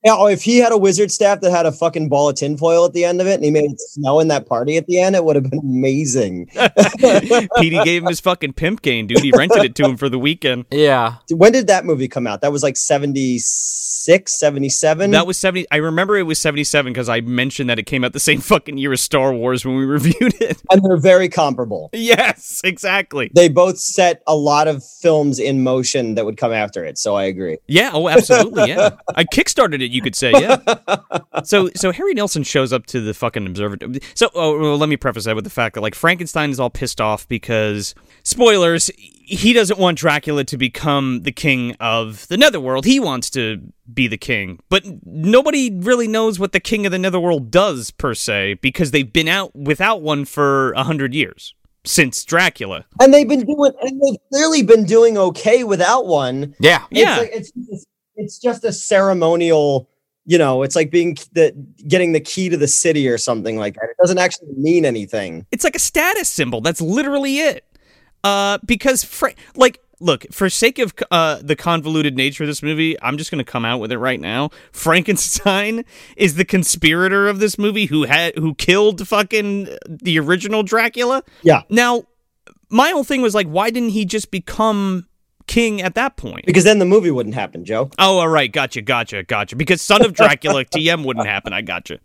yeah, oh, if he had a wizard staff that had a fucking ball of tinfoil at the end of it and he made it snow in that party at the end, it would have been amazing. Petey gave him his fucking pimp cane, dude. He rented it to him for the weekend. Yeah. when did that movie come out? That was like 76, 77? That was 70. I remember it was 77 because I mentioned that it came out the same fucking year as Star Wars when we reviewed it. and they're very comparable. Yes, exactly. They both set a lot of films in motion that would come after it. So I agree. Yeah, oh, absolutely, yeah. I kickstarted it, you could say, yeah. So, so Harry Nilsson shows up to the fucking observatory. So, oh, well, let me preface that with the fact that like Frankenstein is all pissed off because spoilers, he doesn't want Dracula to become the king of the Netherworld. He wants to be the king, but nobody really knows what the king of the Netherworld does per se because they've been out without one for a hundred years since Dracula. And they've been doing, and they've clearly been doing okay without one. Yeah. It's Yeah. like, it's just, it's just a ceremonial. You know, it's like being the getting the key to the city or something like that. It doesn't actually mean anything. It's like a status symbol. That's literally it. Uh, because Fra- like, look, for sake of uh the convoluted nature of this movie, I'm just gonna come out with it right now. Frankenstein is the conspirator of this movie who had who killed fucking the original Dracula. Yeah. Now, my whole thing was like, why didn't he just become king at that point? Because then the movie wouldn't happen, Joe. Oh, all right, gotcha, gotcha, gotcha. Because Son of Dracula TM wouldn't happen. I gotcha.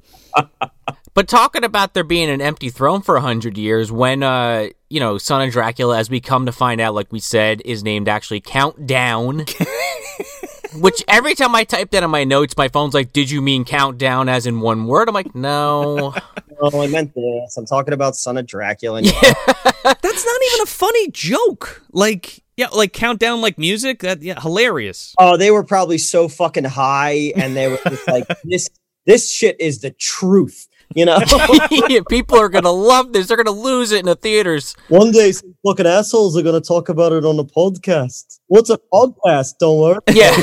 But talking about there being an empty throne for a hundred years, when uh, you know, Son of Dracula, as we come to find out, like we said, is named actually Countdown. Which every time I type that in my notes, my phone's like, "Did you mean countdown as in one word?" I'm like, "No." Oh, I meant this. I'm talking about Son of Dracula. And That's not even a funny joke. Like, yeah, like countdown like music. That yeah, hilarious. Oh, they were probably so fucking high, and they were just like, "This, this shit is the truth." You know, Yeah, People are gonna love this. They're gonna lose it in the theaters. one day some fucking assholes are gonna talk about it on the podcast. What's a podcast? Don't worry. Yeah,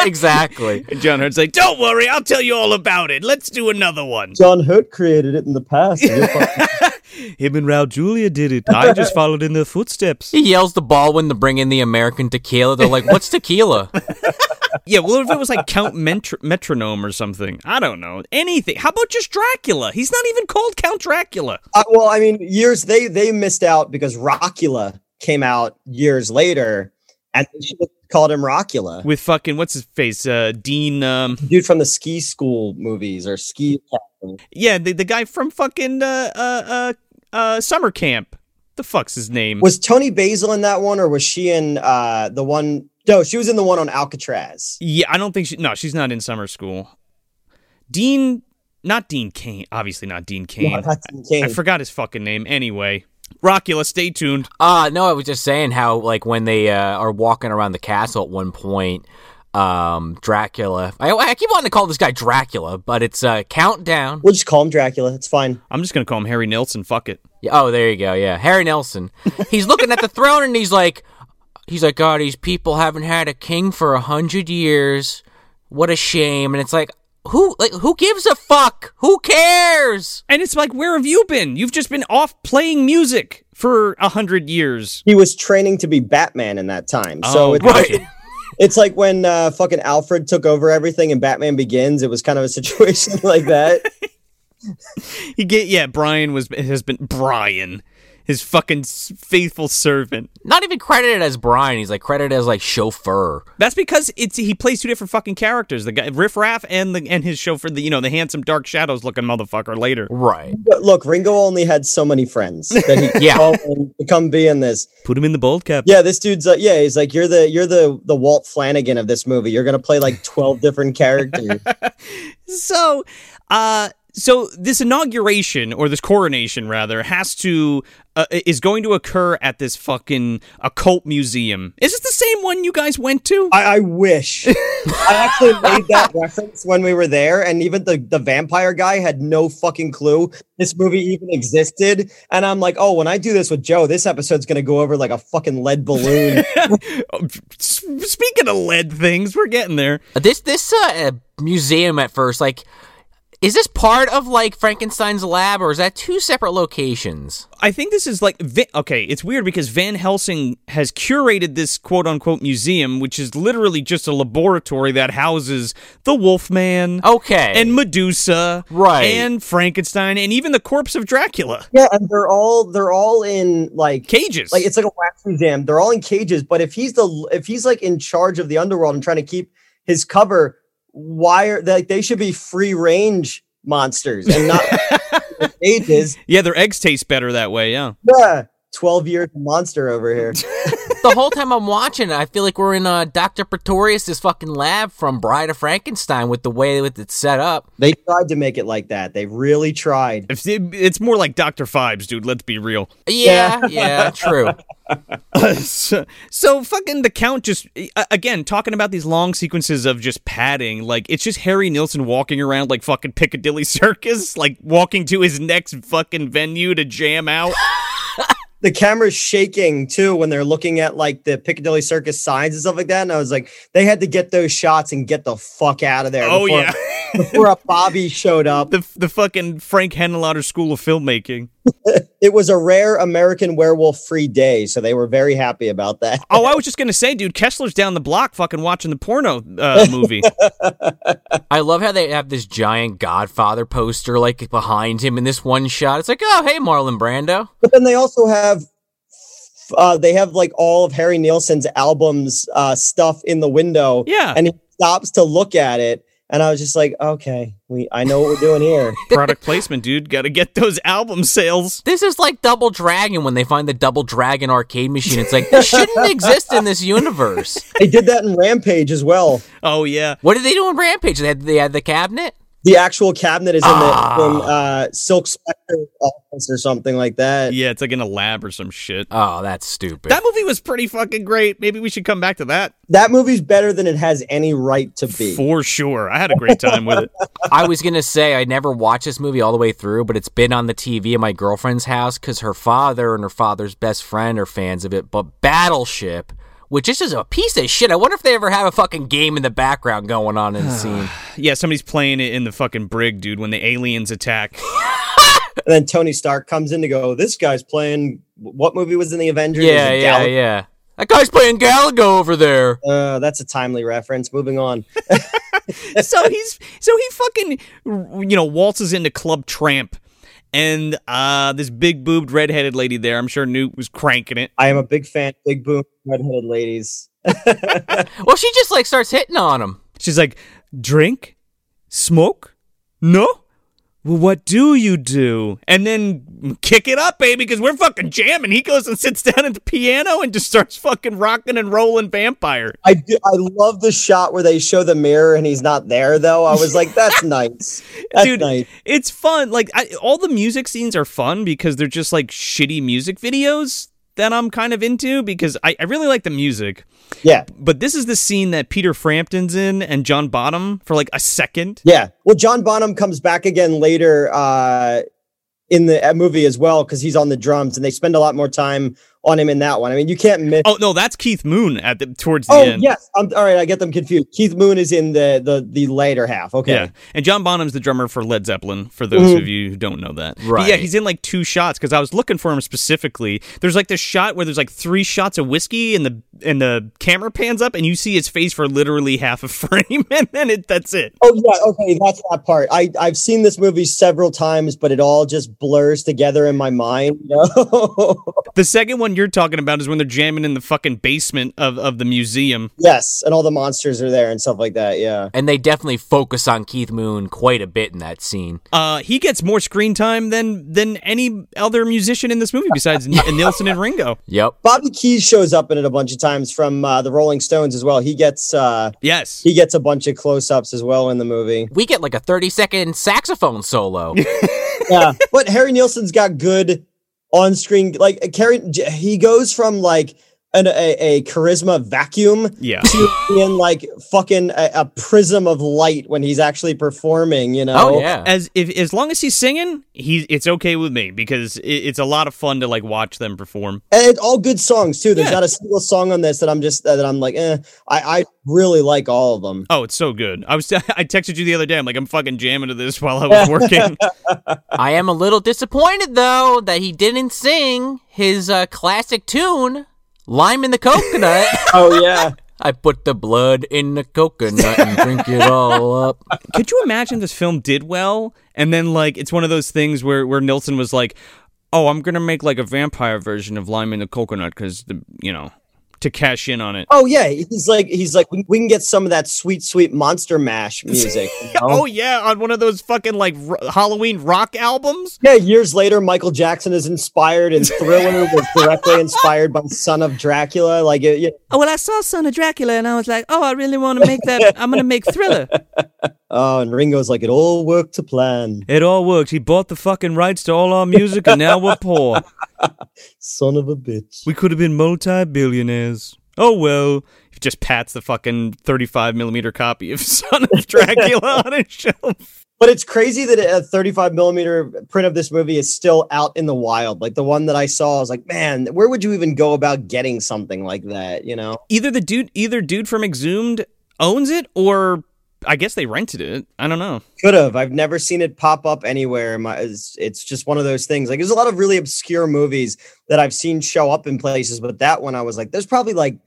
exactly. And John Hurt's like, don't worry, I'll tell you all about it. Let's do another one. John Hurt created it in the past. And you're fucking- Him and Raul Julia did it. I just followed in their footsteps. He yells to Baldwin to bring in the American tequila. They're like, "What's tequila?" Yeah, well, if it was like Count Metro- Metronome or something, I don't know anything. How about just Dracula? He's not even called Count Dracula. Uh, well, I mean, years they they missed out because Rockula came out years later, and they should called him Rockula. With fucking what's his face, uh, Dean. Um, Dude from the ski school movies or ski. Yeah, the the guy from fucking uh, uh, uh, uh, summer camp. The fuck's his name? Was Toni Basil in that one, or was she in uh the one? No, she was in the one on Alcatraz. yeah, I don't think she. No, she's not in summer school. Dean, not Dean Cain. Obviously not Dean Cain. No, that's Dean Cain. I forgot his fucking name. Anyway, Rockula, stay tuned. Uh no, I was just saying how like when they uh, are walking around the castle at one point, um, Dracula. I, I keep wanting to call this guy Dracula, but it's uh, Countdown. We'll just call him Dracula. It's fine. I'm just gonna call him Harry Nilsson. Fuck it. Yeah, Oh, there you go. Yeah, Harry Nelson. He's looking at the throne and he's like, he's like, God, these people haven't had a king for a hundred years. What a shame. And it's like, who, like, who gives a fuck? Who cares? And it's like, where have you been? You've just been off playing music for a hundred years. He was training to be Batman in that time, so Oh, it's, Right. It's like when uh, fucking Alfred took over everything in Batman Begins. It was kind of a situation like that. Get yeah. Brian was has been Brian, his fucking faithful servant. Not even credited as Brian. He's like credited as like chauffeur. That's because it's he plays two different fucking characters. The guy Riff Raff and the and his chauffeur, the you know the handsome Dark Shadows looking motherfucker later. Right. But look, Ringo only had so many friends that he could Yeah. call in to come be in this. Put him in the bold cap. Yeah, this dude's uh, yeah, he's like you're the you're the the Walt Flanagan of this movie. You're gonna play like twelve different characters. So, uh, so this inauguration or this coronation rather has to uh, is going to occur at this fucking occult museum. Is this the same one you guys went to? I, I wish. I actually made that reference when we were there, and even the, the vampire guy had no fucking clue this movie even existed. And I'm like, oh, when I do this with Joe, this episode's gonna go over like a fucking lead balloon. Speaking of lead things, we're getting there. This this uh, museum at first, like, is this part of like Frankenstein's lab or is that two separate locations? I think this is like okay. It's weird because Van Helsing has curated this quote unquote museum, which is literally just a laboratory that houses the Wolfman. Okay. And Medusa, Right. and Frankenstein, and even the corpse of Dracula. yeah, and they're all they're all in like Cages. like it's like a wax museum. They're all in cages, but if he's the if he's like in charge of the underworld and trying to keep his cover, why are they, like they should be free range monsters and not cages? yeah, their eggs taste better that way. Yeah. Yeah, twelve years monster over here. the whole time I'm watching, it, I feel like we're in uh, Dr. Pretorius' fucking lab from Bride of Frankenstein with the way that it's set up. They tried to make it like that. They really tried. If It's more like Dr. Phibes, dude. Let's be real. Yeah, yeah, true. so, so fucking the count just uh, again talking about these long sequences of just padding like it's just harry nilsson walking around like fucking piccadilly circus like walking to his next fucking venue to jam out The camera's shaking too when they're looking at like the Piccadilly Circus signs and stuff like that. And I was like, they had to get those shots and get the fuck out of there. oh before, yeah before a Bobby showed up. the, the fucking frank henenlotter school of filmmaking It was a rare American werewolf free day, so they were very happy about that. oh i was just gonna say dude kessler's down the block fucking watching the porno uh, movie I love how they have this giant Godfather poster like behind him in this one shot. It's like, oh, hey, Marlon Brando. But then they also have uh, they have like all of Harry Nilsson's albums uh, stuff in the window. Yeah. And he stops to look at it. And I was just like, okay, we I know what we're doing here. product placement dude gotta get those album sales This is like Double Dragon when they find the Double Dragon arcade machine. It's like, this shouldn't exist in this universe. they did that in Rampage as well. oh yeah What did they do in Rampage? They had, they had the cabinet? The actual cabinet is in Ah. the in, uh, Silk Spectre office or something like that. Yeah, it's like in a lab or some shit. Oh, that's stupid. That movie was pretty fucking great. Maybe we should come back to that That movie's better than it has any right to be. for sure. I had a great time with it. I was gonna say I never watched this movie all the way through, but it's been on the TV at my girlfriend's house because her father and her father's best friend are fans of it. But Battleship, which this is just a piece of shit. I wonder if they ever have a fucking game in the background going on in the scene. Yeah, somebody's playing it in the fucking brig, dude, when the aliens attack. And then Tony Stark comes in to go, This guy's playing what movie was in the Avengers? Yeah, Was yeah, Gal- yeah. That guy's playing Galaga over there. Uh, that's a timely reference. Moving on. so he's so he fucking you know waltzes into Club Tramp, and uh this big boobed redheaded lady there. I'm sure Newt was cranking it. I am a big fan. Big boom, redheaded ladies. Well, she just like starts hitting on him. She's like, drink, smoke, no. Well, what do you do? And then kick it up, baby, because we're fucking jamming. He goes and sits down at the piano and just starts fucking rocking and rolling vampire. I do, I love the shot where they show the mirror and he's not there though. I was like, that's nice. That's Dude, nice. it's fun. Like I, all the music scenes are fun because they're just like shitty music videos that I'm kind of into because I, I really like the music. Yeah. But this is the scene that Peter Frampton's in and John Bonham for like a second. Yeah. Well, John Bonham comes back again later uh, in the movie as well because he's on the drums and they spend a lot more time on him in that one. I mean, you can't miss. Oh no, that's Keith Moon at the towards the Oh end. yes, I'm all right. I get them confused. Keith Moon is in the the the later half. Okay, Yeah, and John Bonham's the drummer for Led Zeppelin. For those Mhm. of you who don't know that, But Right. yeah, he's in like two shots because I was looking for him specifically. There's like this shot where there's like three shots of whiskey, and the and the camera pans up, and you see his face for literally half a frame, and then it that's it. Oh yeah, okay, that's that part. I I've seen this movie several times, but it all just blurs together in my mind. You know? The second one you're talking about is when they're jamming in the fucking basement of, of the museum. yes, and all the monsters are there and stuff like that. Yeah. And they definitely focus on Keith Moon quite a bit in that scene. Uh, he gets more screen time than than any other musician in this movie besides N- Nilsson and Ringo. Yep. Bobby Keys shows up in it a bunch of times from uh, the Rolling Stones as well. He gets uh, Yes. he gets a bunch of close ups as well in the movie. We get like a 30 second saxophone solo. yeah, but Harry Nilsson's got good on screen. Like Karen he goes from like an, a, a charisma vacuum Yeah. to being like fucking a, a prism of light when he's actually performing. You know? oh, yeah. As if as long as he's singing, he's it's okay with me because it, it's a lot of fun to like watch them perform. and it's all good songs too. There's Yeah. not a single song on this that I'm just that I'm like, eh. I I really like all of them. Oh, it's so good. I was I texted you the other day. I'm like I'm fucking jamming to this while I was working. I am a little disappointed, though, that he didn't sing his uh, classic tune, Lime in the Coconut. Oh yeah. I put the blood in the coconut and drink it all up. Could you imagine this film did well and then like it's one of those things where where Nilsson was like, "Oh, I'm going to make like a vampire version of Lime in the Coconut cuz the, you know, to cash in on it." Oh yeah. He's like he's like we, we can get some of that sweet sweet monster mash music. you know? Oh yeah, on one of those fucking like r- Halloween rock albums. Yeah, years later, Michael Jackson is inspired, and Thriller was directly inspired by Son of Dracula. Like, it, it- Oh well, I saw Son of Dracula and I was like, "Oh, I really want to make that. I'm going to make Thriller." oh, and Ringo's like, it all worked to plan. It all worked. He bought the fucking rights to all our music and now we're poor. Son of a bitch. We could have been multi-billionaires. Oh well. He just pats the fucking 35 millimeter copy of Son of Dracula on his shelf. But it's crazy that a 35 millimeter print of this movie is still out in the wild. Like the one that I saw, I was like, man, where would you even go about getting something like that? You know? Either the dude, either dude from Exhumed owns it, or I guess they rented it. I don't know. Could have. I've never seen it pop up anywhere. My, it's, it's just one of those things. Like, there's a lot of really obscure movies that I've seen show up in places, but that one I was like, there's probably like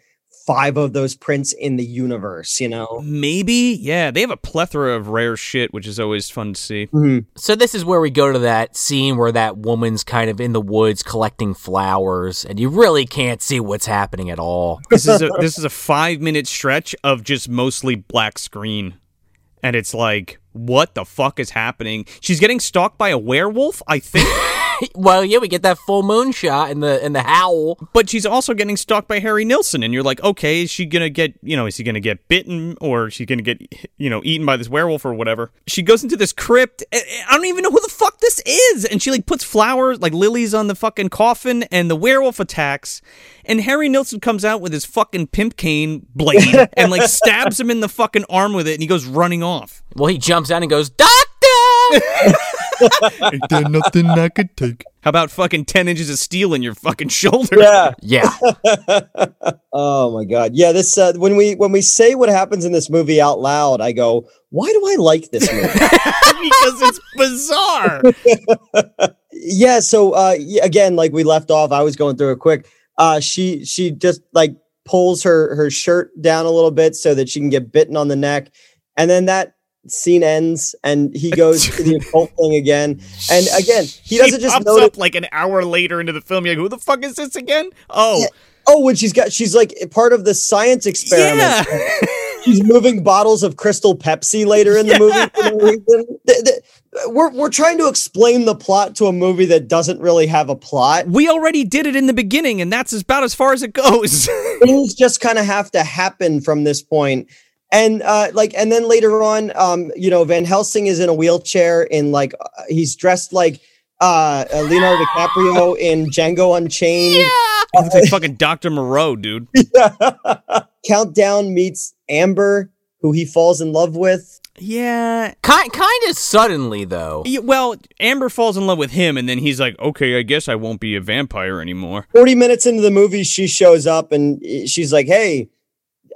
five of those prints in the universe, you know? Maybe, yeah. They have a plethora of rare shit, which is always fun to see. Mhm. So this is where we go to that scene where that woman's kind of in the woods collecting flowers, and you really can't see what's happening at all. This is a this is a five minute stretch of just mostly black screen, and it's like, what the fuck is happening? She's getting stalked by a werewolf, I think. well, yeah, we get that full moon shot in the in the howl. But she's also getting stalked by Harry Nilsson, and you're like, okay, is she gonna get, you know, is she gonna get bitten or is she gonna get, you know, eaten by this werewolf or whatever? She goes into this crypt. I I don't even know who the fuck this is, and she like puts flowers, like lilies, on the fucking coffin, and the werewolf attacks, and Harry Nilsson comes out with his fucking pimp cane blade and like stabs him in the fucking arm with it, and he goes running off. Well, he jumps out and goes, "Doctor!" Ain't there nothing I could take? How about fucking ten inches of steel in your fucking shoulder? Yeah. yeah, Oh my god. Yeah, this uh, when we when we say what happens in this movie out loud, I go, "Why do I like this movie?" because it's bizarre. yeah, so uh again, like we left off, I was going through it quick. Uh she she just like pulls her her shirt down a little bit so that she can get bitten on the neck. And then that scene ends and he goes to the occult thing again. And again, he doesn't just pops notice up like an hour later into the film. You're like, who the fuck is this again? Oh, Yeah. Oh, when she's got she's like part of the science experiment. yeah. She's moving bottles of Crystal Pepsi later in the movie. For no reason. Th- th- We're we're trying to explain the plot to a movie that doesn't really have a plot. we already did it in the beginning, and that's about as far as it goes. Things just kind of have to happen from this point. And uh, like, and then later on, um, you know, Van Helsing is in a wheelchair, in like uh, he's dressed like uh, uh, Leonardo DiCaprio in Django Unchained. Yeah, it's like fucking Dr. Moreau, dude. Countdown meets Amber, who he falls in love with. Yeah. kind kind of suddenly though. Yeah, Well, Amber falls in love with him, and then he's like, okay, I guess I won't be a vampire anymore. 40 minutes into the movie, she shows up and eh, she's like, Hey,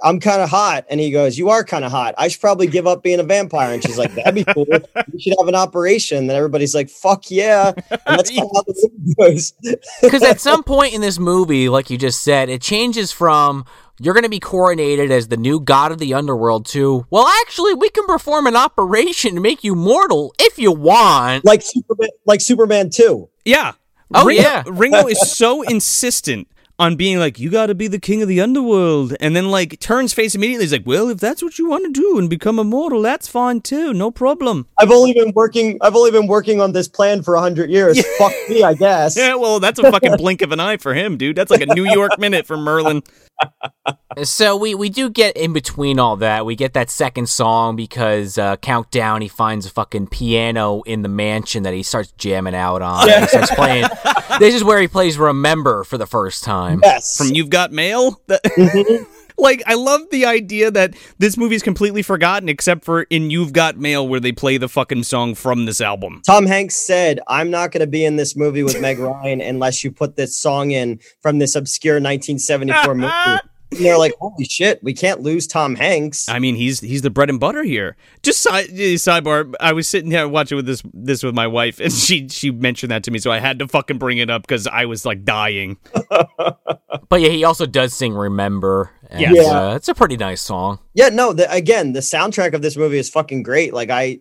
I'm kind of hot. And he goes, You are kind of hot. I should probably give up being a vampire. And she's like, That'd be cool. You should have an operation. Then everybody's like, Fuck yeah. And that's kind how the movie goes. Because at some point in this movie, like you just said, it changes from you're going to be coronated as the new god of the underworld too. well, actually, we can perform an operation to make you mortal if you want. like Superman, like Superman 2. Yeah. Oh, Ringo, yeah. Ringo is so insistent on being like, you got to be the king of the underworld, and then like turns face immediately. He's like, well, if that's what you want to do and become immortal, that's fine too, no problem. I've only been working, I've only been working on this plan for a hundred years. Fuck me, I guess. Yeah, well, that's a fucking blink of an eye for him, dude. That's like a New York minute for Merlin. So we, we do get in between all that. We get that second song because uh, Countdown, he finds a fucking piano in the mansion that he starts jamming out on. And he starts playing. This is where he plays Remember for the first time. Yes. From You've Got Mail. Mhm. like, I love the idea that this movie's completely forgotten except for in You've Got Mail, where they play the fucking song from this album. Tom Hanks said, I'm not going to be in this movie with Meg Ryan unless you put this song in from this obscure 1974 movie. And they're like, holy shit, we can't lose Tom Hanks. I mean, he's he's the bread and butter here. Just side, eh, sidebar. I was sitting here watching with this this with my wife, and she she mentioned that to me, so I had to fucking bring it up because I was like dying. But yeah, he also does sing Remember. And, Yeah. uh, it's a pretty nice song. Yeah, no, the, again, the soundtrack of this movie is fucking great. Like, I.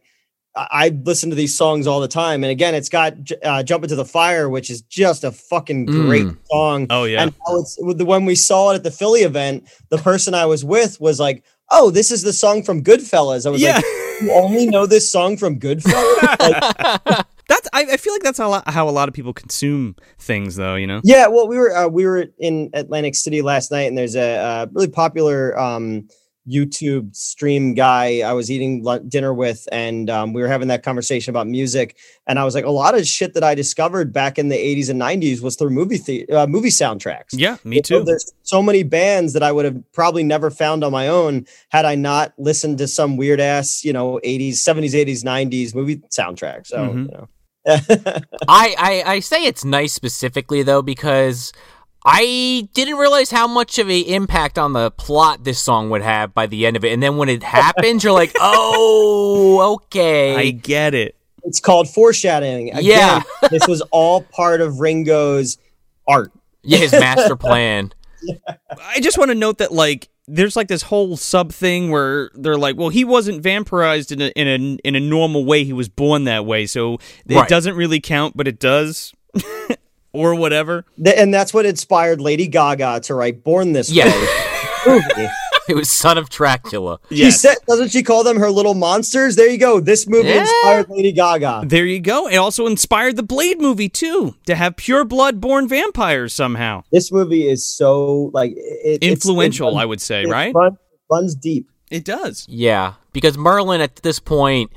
I I listen to these songs all the time, and again, it's got uh, "Jump Into the Fire," which is just a fucking great Mm. song. Oh yeah, And it's the, when we saw it at the Philly event, the person I was with was like, "Oh, this is the song from Goodfellas." I was yeah. like, "You only know this song from Goodfellas?" Like, that's I, I feel like that's how a, lot, how a lot of people consume things, though. You know. yeah, well, we were uh, we were in Atlantic City last night, and there's a uh, really popular um, YouTube stream guy I was eating dinner with, and um, we were having that conversation about music. And I was like, a lot of shit that I discovered back in the 80s and 90s was through movie the- uh, movie soundtracks. Yeah, me So too. There's so many bands that I would have probably never found on my own had I not listened to some weird ass, you know, 80s, 70s, 80s, 90s movie soundtrack. So, Mhm. you know. I, I I say it's nice specifically though because I didn't realize how much of an impact on the plot this song would have by the end of it, and then when it happens, you're like, oh, okay. I get it. it's called foreshadowing. Again, Yeah. this was all part of Ringo's art. yeah, his master plan. I just want to note that like there's like this whole sub thing where they're like, well, he wasn't vampirized in a in a in a normal way. He was born that way, so it Right. doesn't really count, but it does, or whatever. Th- and that's what inspired Lady Gaga to write "Born This Yeah. Way." movie. It was Son of Dracula. She Yes. said, doesn't she call them her little monsters? There you go. This movie Yeah. inspired Lady Gaga. There you go. It also inspired the Blade movie too, to have pure blood born vampires somehow. This movie is so like it, Influential, it I would say, it right? run- runs deep. It does. Yeah, because Merlin at this point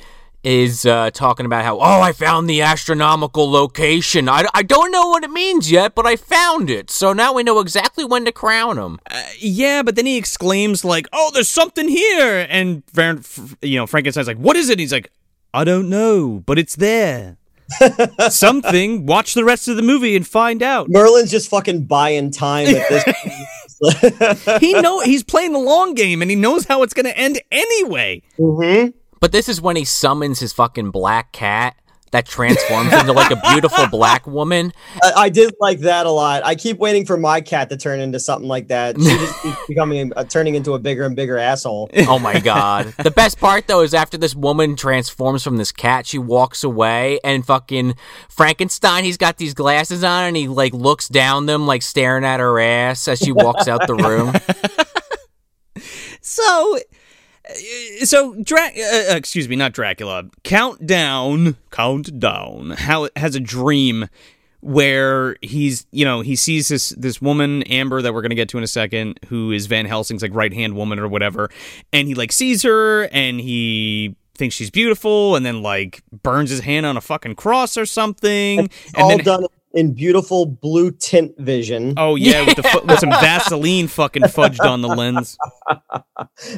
is uh, talking about how, oh, I found the astronomical location. I, I don't know what it means yet, but I found it. So now we know exactly when to crown him. Yeah, but then he exclaims like, "Oh, there's something here!" And Ver- f- you know, Frankenstein's like, "What is it?" He's like, "I don't know, but it's there." something. Watch the rest of the movie and find out. Merlin's just fucking buying time at this. He know he's playing the long game and he knows how it's going to end anyway. hmm But this is when he summons his fucking black cat that transforms into like a beautiful black woman. I, I did like that a lot. I keep waiting for my cat to turn into something like that. She just keeps becoming uh, turning into a bigger and bigger asshole. Oh my god. The best part though is after this woman transforms from this cat, she walks away and fucking Frankenstein, he's got these glasses on and he like looks down them like staring at her ass as she walks out the room. So, so Dra- uh, uh, excuse me, not Dracula. Countdown, Countdown. How has a dream where he's, you know, he sees this this woman Amber that we're gonna get to in a second, who is Van Helsing's like right hand woman or whatever, and he like sees her and he thinks she's beautiful, and then like burns his hand on a fucking cross or something, It's and all then. done in beautiful blue tint vision. Oh yeah, with the with some Vaseline fucking fudged on the lens.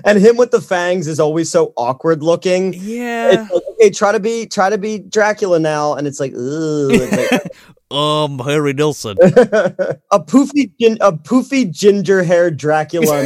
And him with the fangs is always so awkward looking. Yeah. It's like, okay, try to be try to be Dracula now, and it's like, ugh. It's like- Um, Harry Nilsson. a poofy gin- a poofy ginger hair Dracula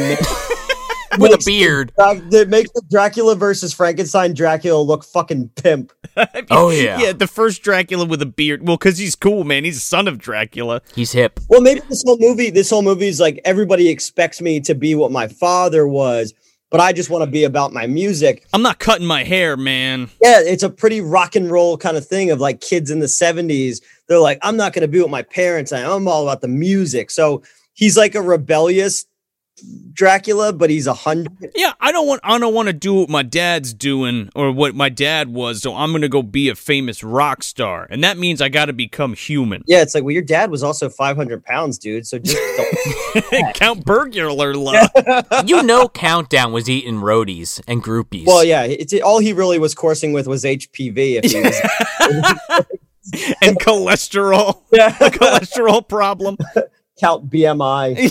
makes, With a beard. Drac- that makes the Dracula versus Frankenstein Dracula look fucking pimp. Oh yeah. Yeah, the first Dracula with a beard. Well, because he's cool, man. He's a son of Dracula. He's hip. Well, maybe this whole movie, this whole movie is like everybody expects me to be what my father was, but I just want to be about my music. I'm not cutting my hair, man. Yeah, it's a pretty rock and roll kind of thing of like kids in the 70s. They're like, I'm not going to be what my parents I'm all about the music. So he's like a rebellious Dracula, but he's a hundred. Yeah, I don't want. I don't want to do what my dad's doing or what my dad was. So I'm gonna go be a famous rock star, and that means I got to become human. Yeah, it's like, well, your dad was also 500 pounds, dude. So just don't. Count Burglar love. You know Countdown was eating roadies and groupies. well, yeah, it's all he really was coursing with was HPV. If he was, and cholesterol. yeah, cholesterol problem. count BMI.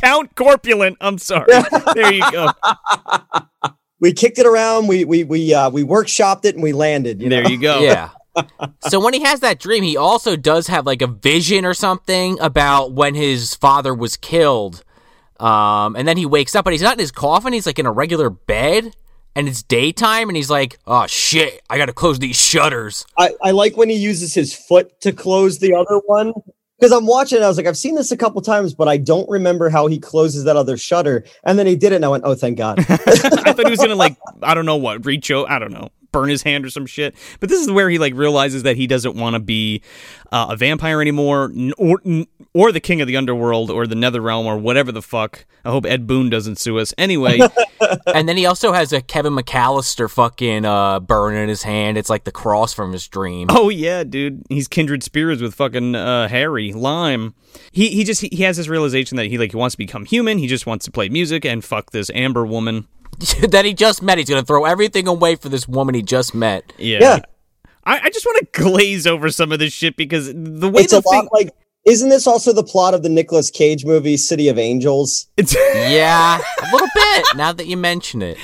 Count corpulent. I'm sorry. There you go. we kicked it around. We we we uh, we workshopped it and we landed. You know? There you go. Yeah. so when he has that dream, he also does have like a vision or something about when his father was killed. Um, and then he wakes up, but he's not in his coffin. He's like in a regular bed, and it's daytime, and he's like, "Oh shit, I gotta close these shutters." I, I like when he uses his foot to close the other one because I'm watching. it, I was like, I've seen this a couple times, but I don't remember how he closes that other shutter. And then he did it, and I went, "Oh, thank God!" I thought he was gonna like I don't know what reach out I don't know burn his hand or some shit. But this is where he like realizes that he doesn't want to be uh, a vampire anymore, or or the king of the underworld, or the Nether Realm, or whatever the fuck. I hope Ed Boon doesn't sue us. Anyway, and then he also has a Kevin McAllister fucking uh, burn in his hand. It's like the cross from his dream. oh yeah, dude, he's kindred spirits with fucking uh, Harry Lime. He he just he, he has this realization that he like he wants to become human. He just wants to play music and fuck this Amber woman. that he just met. He's gonna throw everything away for this woman he just met. Yeah. Yeah. I, I just want to glaze over some of this shit because the way it's a the thing, lot like. Isn't this also the plot of the Nicolas Cage movie City of Angels? it's Yeah, a little bit. Now that you mention it.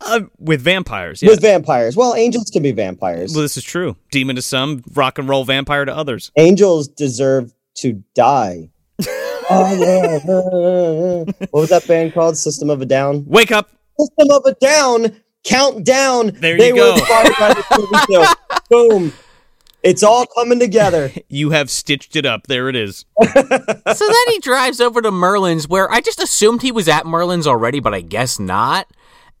uh, with vampires. Yeah. With vampires. Well, angels can be vampires. Well, this is true. Demon to some, rock and roll vampire to others. Angels deserve to die. Oh, yeah. what was that band called? System of a Down. Wake up! System of a Down. countdown. There they you were go. inspired by this movie too. Boom. It's all coming together. You have stitched it up. There it is. So then he drives over to Merlin's, where I just assumed he was at Merlin's already, but I guess not.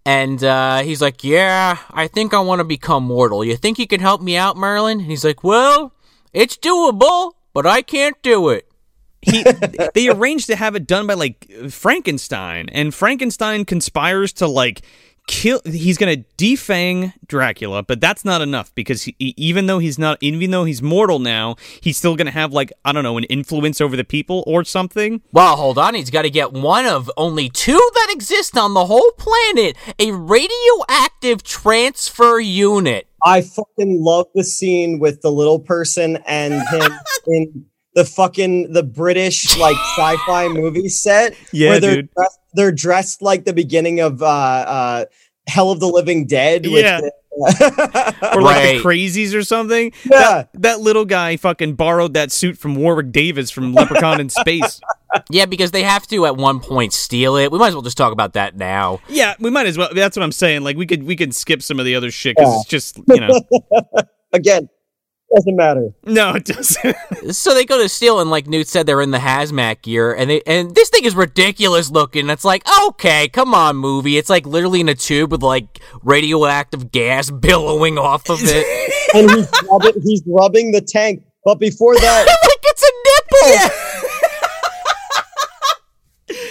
And uh, he's like, "Yeah, I think I want to become mortal. You think you can help me out, Merlin?" And he's like, "Well, it's doable, but I can't do it." He they arranged to have it done by like Frankenstein, and Frankenstein conspires to like kill. He's gonna defang Dracula, but that's not enough because he, even though he's not, even though he's mortal now, he's still gonna have like I don't know an influence over the people or something. Well, hold on. He's got to get one of only two that exist on the whole planet a radioactive transfer unit. I fucking love the scene with the little person and him in the fucking the British like sci-fi movie set Yeah, where they're dude. dressed, they're dressed like the beginning of uh uh Hell of the Living Dead with Yeah. the- Or like Right. the crazies or something. Yeah. That, that little guy fucking borrowed that suit from Warwick Davis from Leprechaun in Space. Yeah, because they have to at one point steal it. We might as well just talk about that now. Yeah, we might as well. That's what I'm saying. Like we could we could skip some of the other shit because it's just you know. again doesn't matter. no, it doesn't. So they go to steal, and like Newt said, they're in the hazmat gear, and they and this thing is ridiculous looking. It's like, okay, come on, movie. It's like literally in a tube with like radioactive gas billowing off of it, And he's rubbing, he's rubbing the tank. But before that, like it's a nipple.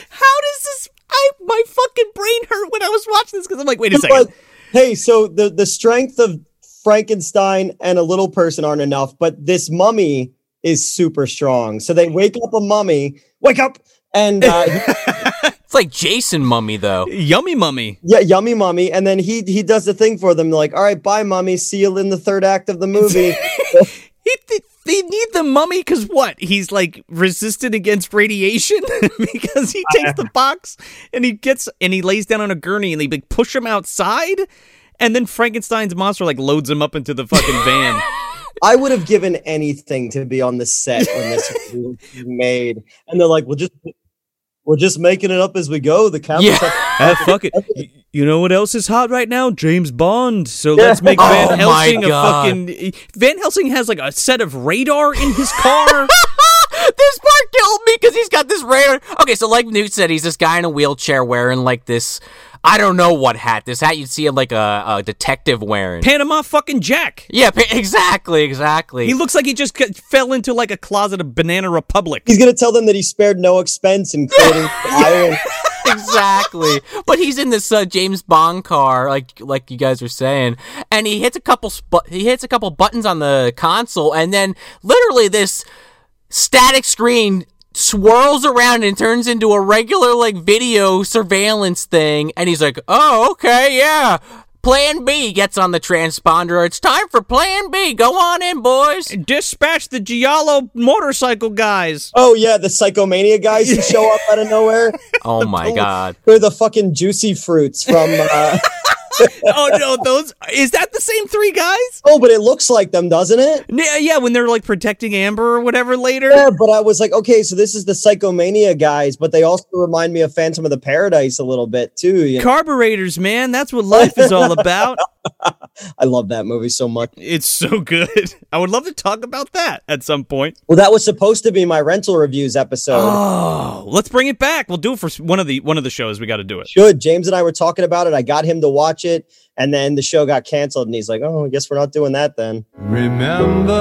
How does this? I my fucking brain hurt when I was watching this because I'm like, wait a second. but hey, so the the strength of Frankenstein and a little person aren't enough, but this mummy is super strong. So they wake up a mummy, wake up, and uh, It's like Jason Mummy though. Yummy mummy. yeah, yummy mummy, and then he he does the thing for them. Like, all right, bye, mummy. See you in the third act of the movie. He, they, they need the mummy because what? He's like resistant against radiation because he takes the box and he gets and he lays down on a gurney and they like push him outside, and then Frankenstein's monster like loads him up into the fucking van. I would have given anything to be on the set when this was made, and they're like, "We're just we're just making it up as we go." The camera. Yeah. Ah, fuck it. You know what else is hot right now? James Bond. So let's make Van Oh Helsing a fucking. Van Helsing has like a set of radar in his car. this part killed me because he's got this rare. Okay, so like Newt said, he's this guy in a wheelchair wearing like this. I don't know what hat. This hat you'd see like a, a detective wearing. Panama fucking Jack. yeah, pa- exactly, exactly. He looks like he just got, fell into like a closet of Banana Republic. He's gonna tell them that he spared no expense in creating the island. exactly. But he's in this uh, James Bond car, like like you guys were saying, and he hits a couple sp- he hits a couple buttons on the console, and then literally this static screen swirls around and turns into a regular like video surveillance thing, and he's like, "Oh, okay, yeah." Plan B gets on the transponder. It's time for Plan B. Go on in, boys. Dispatch the Giallo motorcycle guys. Oh yeah, the psychomania guys who show up out of nowhere. Oh my god. They're the fucking juicy fruits from. Uh, oh no, those is that the same three guys? oh, but it looks like them, doesn't it? Yeah, uh, yeah, when they're like protecting Amber or whatever later. Yeah, but I was like, okay, so this is the psychomania guys, but they also remind me of Phantom of the Paradise a little bit too. you know? Carburetors, man, that's what life is all about. I love that movie so much. It's so good. I would love to talk about that at some point. Well, that was supposed to be my rental reviews episode. Oh, let's bring it back. We'll do it for one of the one of the shows. We got to do it. Should James and I were talking about it. I got him to watch it, and then the show got canceled, and he's like, "Oh, I guess we're not doing that then." Remember.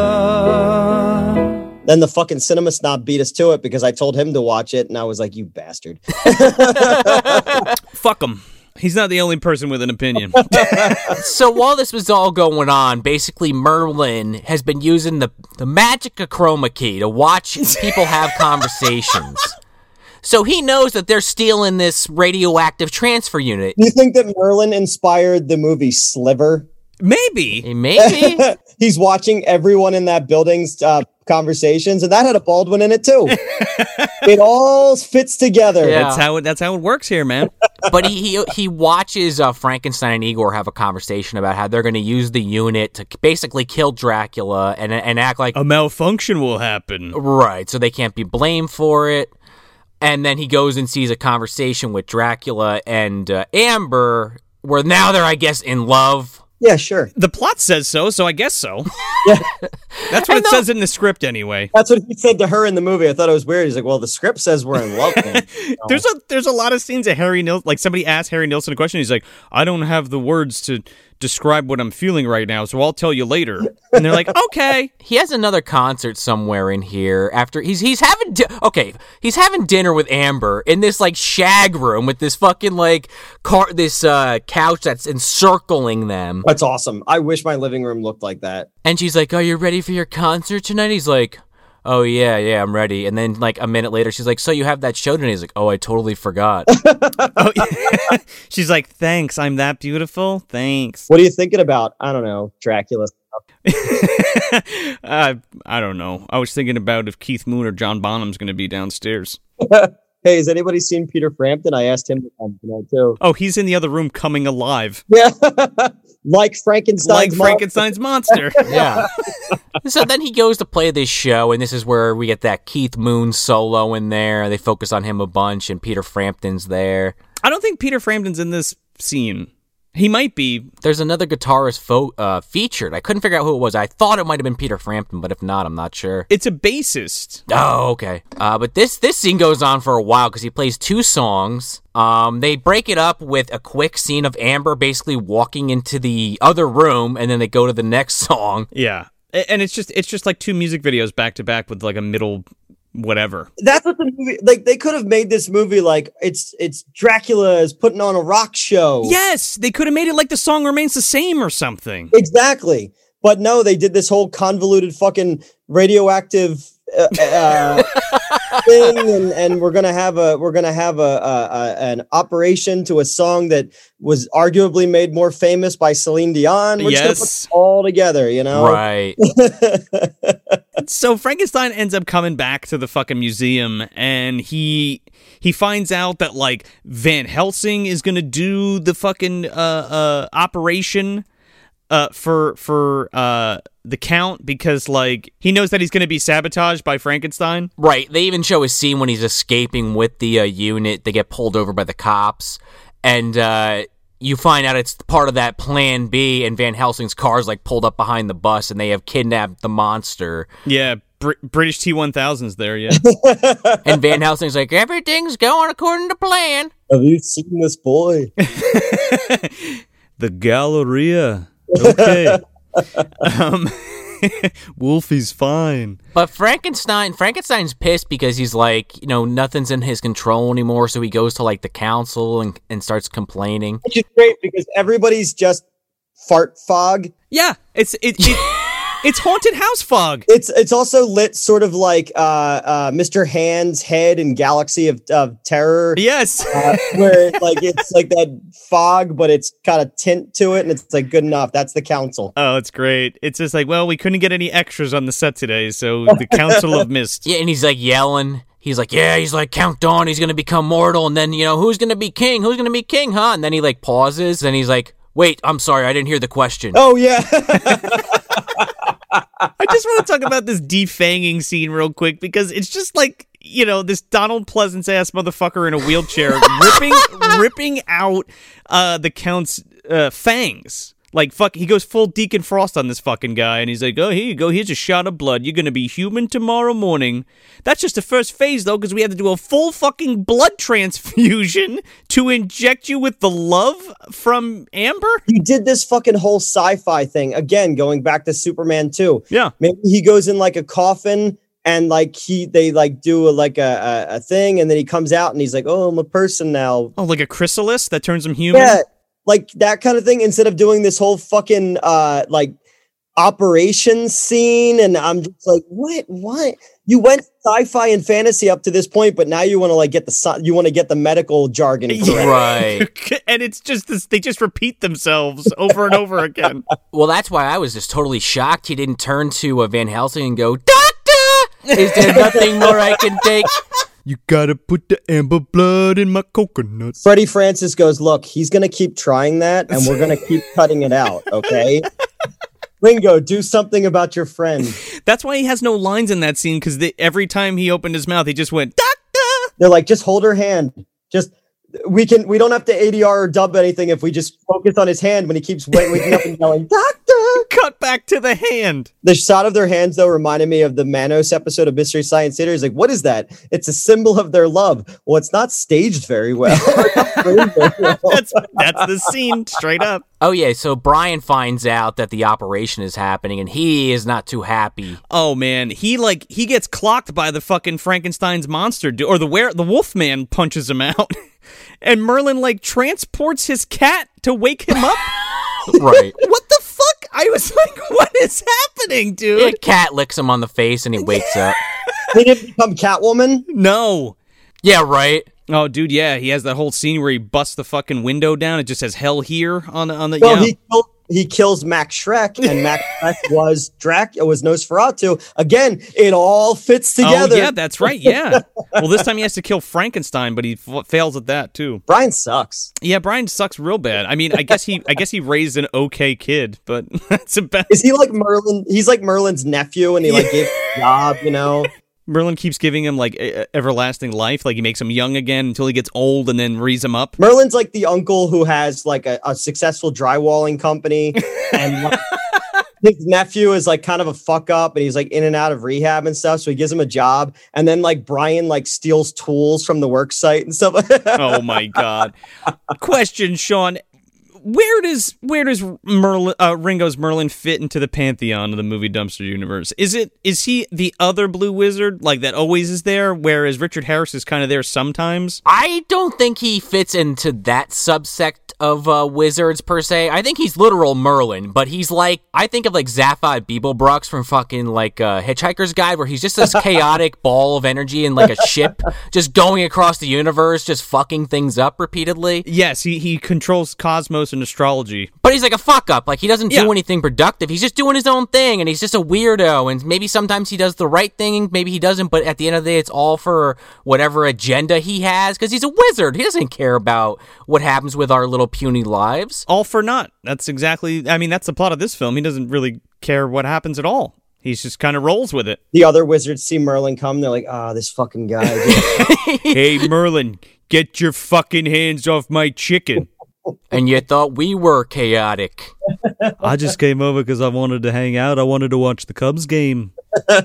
Then the fucking cinema snob beat us to it because I told him to watch it, and I was like, "You bastard!" Fuck him. He's not the only person with an opinion. so while this was all going on, basically Merlin has been using the, the magic of chroma key to watch people have conversations. So he knows that they're stealing this radioactive transfer unit. Do you think that Merlin inspired the movie Sliver? Maybe. Maybe. He's watching everyone in that building's uh, conversations, and that had a Baldwin in it too. it all fits together. Yeah. That's how it. That's how it works here, man. but he, he he watches uh, Frankenstein and Igor have a conversation about how they're going to use the unit to basically kill Dracula and and act like A malfunction will happen. Right, so they can't be blamed for it. And then he goes and sees a conversation with Dracula and uh, Amber, where now they're, I guess, in love. Yeah, sure. The plot says so, so I guess so. Yeah. That's what And it the- says in the script anyway. That's what he said to her in the movie. I thought it was weird. He's like, "Well, the script says we're in love." then." There's a there's a lot of scenes that Harry Nilsson like somebody asked Harry Nilsson a question. He's like, I don't have the words to describe what I'm feeling right now, so I'll tell you later. And they're like, okay. He has another concert somewhere in here after he's he's having di- okay he's having dinner with Amber in this like shag room with this fucking like car this uh couch that's encircling them That's awesome. I wish my living room looked like that. and she's like are you ready for your concert tonight he's like oh yeah yeah I'm ready and then like a minute later she's like so you have that show tonight he's like oh I totally forgot Oh, yeah. She's like, thanks. I'm that beautiful. Thanks. What are you thinking about? I don't know, Dracula. uh, I don't know. I was thinking about if Keith Moon or John Bonham's going to be downstairs. Hey, has anybody seen Peter Frampton? I asked him to come tonight too. Oh, he's in the other room coming alive, Yeah, like Frankenstein's like mom. Frankenstein's monster. yeah so then he goes to play this show and this is where we get that Keith Moon solo in there they focus on him a bunch and Peter Frampton's there I don't think Peter Frampton's in this scene. He might be. There's another guitarist fo- uh, featured. I couldn't figure out who it was. I thought it might have been Peter Frampton, but if not, I'm not sure. It's a bassist. Oh, okay. Uh, but this this scene goes on for a while because he plays two songs. Um, they break it up with a quick scene of Amber basically walking into the other room, and then they go to the next song. Yeah, and it's just it's just like two music videos back to back with like a middle whatever. That's what the movie like. They could have made this movie like it's it's Dracula is putting on a rock show. Yes, they could have made it like the song remains the same or something. exactly. But no, they did this whole convoluted fucking radioactive uh, uh, thing, and, and we're gonna have a we're gonna have a, a, a an operation to a song that was arguably made more famous by Celine Dion. We're just gonna put Yes. all together, you know. Right. so Frankenstein ends up coming back to the fucking museum and he he finds out that like Van Helsing is going to do the fucking uh uh operation uh for for uh the count because like he knows that he's going to be sabotaged by Frankenstein. Right. They even show a scene when he's escaping with the uh, unit. They get pulled over by the cops, and uh, you find out it's part of that Plan B. And Van Helsing's car's like pulled up behind the bus, and they have kidnapped the monster. Yeah, Br- British T1000's there, yeah. And Van Helsing's like, everything's going according to plan. Have you seen this boy? the Galleria. Okay. um Wolfie's fine. But Frankenstein, Frankenstein's pissed because he's like, you know, nothing's in his control anymore. So he goes to like the council and, and starts complaining. Which is great because everybody's just fart fog. Yeah, it's it, it it's haunted house fog. It's it's also lit sort of like uh, uh, Mr. Hand's head in Galaxy of, of Terror, Yes. uh, where like it's like that fog, but it's got a tint to it, and it's like good enough. That's the council. Oh, it's great. It's just like, well, we couldn't get any extras on the set today, so the Council of Mist. Yeah, and he's like yelling. He's like, yeah, he's like, Count Downe, he's gonna become mortal, and then you know who's gonna be king? Who's gonna be king? Huh? And then he like pauses, and he's like, wait, I'm sorry, I didn't hear the question. Oh yeah, I just want to talk about this defanging scene real quick because it's just like you know this Donald Pleasence ass motherfucker in a wheelchair ripping ripping out uh, the Count's uh, fangs. Like fuck, he goes full Deacon Frost on this fucking guy, and he's like, "Oh, here you go. Here's a shot of blood. You're gonna be human tomorrow morning." That's just the first phase, though, because we had to do a full fucking blood transfusion to inject you with the love from Amber. you did this fucking whole sci-fi thing again, going back to Superman two. Yeah, Maybe he goes in like a coffin. And like he, they like do a, like a, a a thing, and then he comes out and he's like, "Oh, I'm a person now." oh, like a chrysalis that turns him human. Yeah, like that kind of thing. Instead of doing this whole fucking uh like operation scene, and I'm just like, what? What? You went sci-fi and fantasy up to this point, but now you want to like get the you want to get the medical jargon. Yeah. correct. Right. and it's just this, they just repeat themselves over and over again. Well, that's why I was just totally shocked he didn't turn to uh, Van Helsing and go, Doctor! Is there nothing more I can take? You gotta put the amber blood in my coconut. Freddie Francis goes, look, he's gonna keep trying that, and we're gonna keep cutting it out. Okay. Ringo, do something about your friend. That's why he has no lines in that scene because every time he opened his mouth, he just went doctor. They're like, just hold her hand. Just we can we don't have to ADR or dub anything if we just focus on his hand when he keeps wa- waking up and yelling, Doctor! Cut back to the hand. The shot of their hands though reminded me of the Manos episode of Mystery Science Theater. He's like, what is that? It's a symbol of their love. Well, it's not staged very well. That's that's the scene straight up. Oh yeah, so Brian finds out that the operation is happening and he is not too happy. Oh man, he like he gets clocked by the fucking Frankenstein's monster, du- or the where the Wolfman punches him out, and Merlin like transports his cat to wake him up. right. what the fuck? I was like, what is happening, dude? A cat licks him on the face and he wakes up. he didn't become Catwoman. No. Yeah, right. Oh, dude, yeah, he has that whole scene where he busts the fucking window down. It just says "hell here" on the on the. Well, yeah. he killed, he kills Max Shreck, and Max Schreck was Dracula was Nosferatu. Again, it all fits together. Oh yeah, that's right. Yeah. well, this time he has to kill Frankenstein, but he f- fails at that too. Brian sucks. Yeah, Brian sucks real bad. I mean, I guess he, I guess he raised an okay kid, but that's about. Is he like Merlin? He's like Merlin's nephew, and he like gave him a job. You know, Merlin keeps giving him like everlasting life, like he makes him young again until he gets old, and then rees him up. Merlin's like the uncle who has like a, a successful drywalling company, and like, his nephew is like kind of a fuck up, and he's like in and out of rehab and stuff. So he gives him a job, and then like Brian like steals tools from the work site and stuff. oh my god. Question, Sean. Where does where does Merlin uh, Ringo's Merlin fit into the pantheon of the movie dumpster universe? Is it is he the other blue wizard like that always is there, whereas Richard Harris is kind of there sometimes? I don't think he fits into that subsect of uh, wizards per se. I think he's literal Merlin, but he's like I think of like Zaphod Beeblebrox from fucking like uh, Hitchhiker's Guide, where he's just this chaotic ball of energy in like a ship, just going across the universe, just fucking things up repeatedly. Yes, he he controls cosmos and astrology. But he's like a fuck up. Like he doesn't do anything productive. He's just doing his own thing, and he's just a weirdo. And maybe sometimes he does the right thing, maybe he doesn't. But at the end of the day, it's all for whatever agenda he has because he's a wizard. He doesn't care about what happens with our little puny lives. All for naught. That's exactly. I mean, that's the plot of this film. He doesn't really care what happens at all. He's just kind of rolls with it. the other wizards see Merlin come, they're like, "Ah, this fucking guy." hey, Merlin, get your fucking hands off my chicken. And you thought we were chaotic. I just came over because I wanted to hang out. I wanted to watch the Cubs game.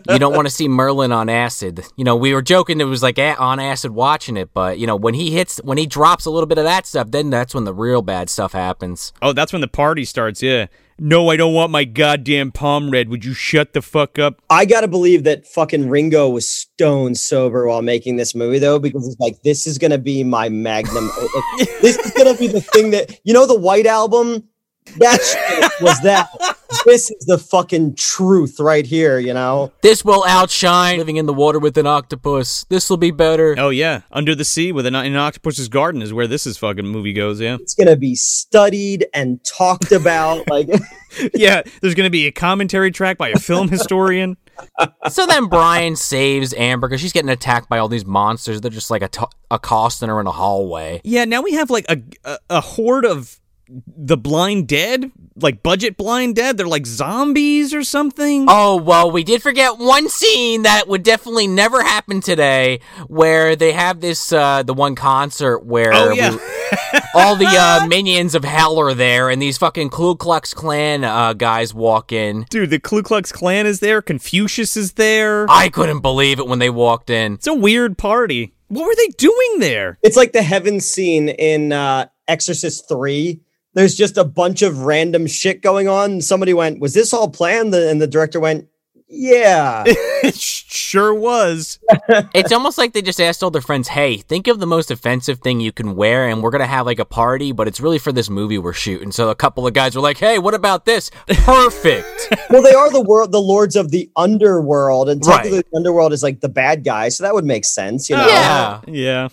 You don't want to see Merlin on acid. You know, we were joking it was like on acid watching it, but you know, when he hits, when he drops a little bit of that stuff, then that's when the real bad stuff happens. Oh, that's when the party starts. Yeah. No, I don't want my goddamn palm red. Would you shut the fuck up? I gotta believe that fucking Ringo was stone sober while making this movie, though, because it's like this is gonna be my magnum. this is gonna be the thing that you know the White Album. That shit was that. This is the fucking truth right here. You know, This will outshine living in the water with an octopus. This will be better. Oh yeah, Under the Sea with an, an octopus's garden is where this is fucking movie goes. Yeah. it's gonna be studied and talked about. Like, yeah. There's gonna be a commentary track by a film historian. So then Brian saves Amber because she's getting attacked by all these monsters. They're just like a accosting her in a hallway. Yeah. Now we have like a a, a horde of the blind dead, like budget blind dead. They're like zombies or something. Oh, well, we did forget one scene that would definitely never happen today where they have this, uh, the one concert where Oh, yeah. we- all the uh, minions of hell are there and these fucking Ku Klux Klan uh, guys walk in. Dude, the Ku Klux Klan is there. Confucius is there. I couldn't believe it when they walked in. It's a weird party. What were they doing there? it's like the heaven scene in uh, Exorcist Three. There's just a bunch of random shit going on. Somebody went, "Was this all planned?" And the director went, "Yeah." it sure was. It's almost like they just asked all their friends, hey, think of the most offensive thing you can wear and we're going to have like a party, but it's really for this movie we're shooting. So a couple of guys were like, hey, what about this? Perfect. well, they are the world, the lords of the underworld, and Right. technically the underworld is like the bad guys, so that would make sense, you know. yeah. Yeah.